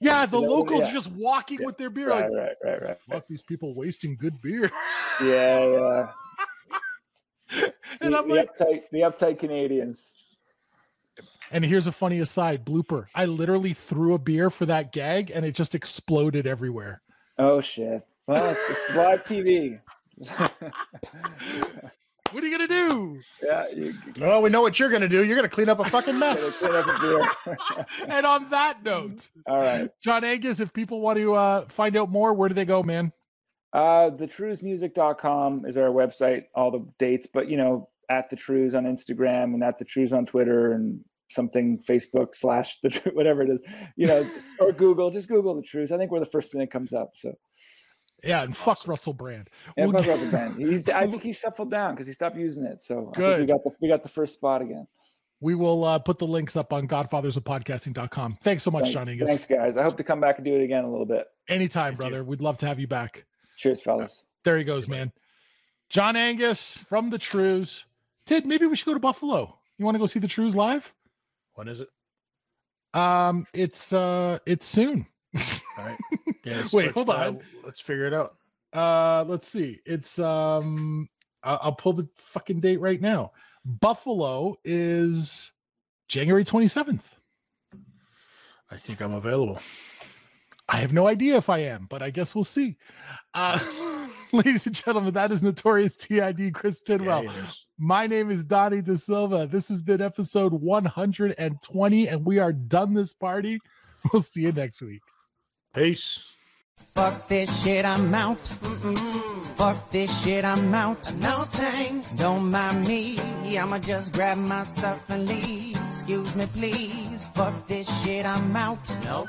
Yeah, the Yeah, locals yeah. are just walking with their beer. Right, like, right, right, right. fuck these people wasting good beer. Yeah, yeah. And the, I'm the like- uptight, the uptight Canadians. And here's a funny aside blooper. I literally threw a beer for that gag and it just exploded everywhere. Oh shit! Well, it's, it's live TV. What are you gonna do? Yeah, you Well, we know what you're going to do. You're going to clean up a fucking mess. up a and on that note, All right. John Angus, if people want to uh, find out more, where do they go, man? Uh, thetrewsmusic.com is our website, all the dates, but you know, at the Trews on Instagram and at the Trews on Twitter and something Facebook slash the Tru- whatever it is, you know, or Google, just Google the Trews. I think we're the first thing that comes up. So Yeah, and fuck Russell Brand. yeah, We'll fuck Russell Brand. He's, I think he shuffled down because he stopped using it. So I think we got the we got the first spot again. We will uh, put the links up on godfathersofpodcasting.com. Thanks so much, Thanks- John Angus. Thanks, guys. I hope to come back and do it again a little bit. Anytime, brother. We'd love to have you back. Cheers, fellas. There he goes, man. John Angus from the Trews. Tid, maybe we should go to Buffalo. You want to go see the Trews live? When is it? Um, it's uh, it's soon. All right. Yeah, Wait, hold uh, on. let's figure it out. Uh, let's see. It's um, I'll, I'll pull the fucking date right now. Buffalo is January twenty seventh. I think I'm available. I have no idea if I am, but I guess we'll see. Uh, ladies and gentlemen, that is Notorious TID Chris Tidwell. Yeah. My name is Donnie De Silva. This has been episode 120, and we are done this party. We'll see you next week. Peace. Fuck this shit, I'm out. Mm-mm. Fuck this shit, I'm out. No thanks. Don't mind me. I'ma just grab my stuff and leave. Excuse me, please. Fuck this shit, I'm out. Nope.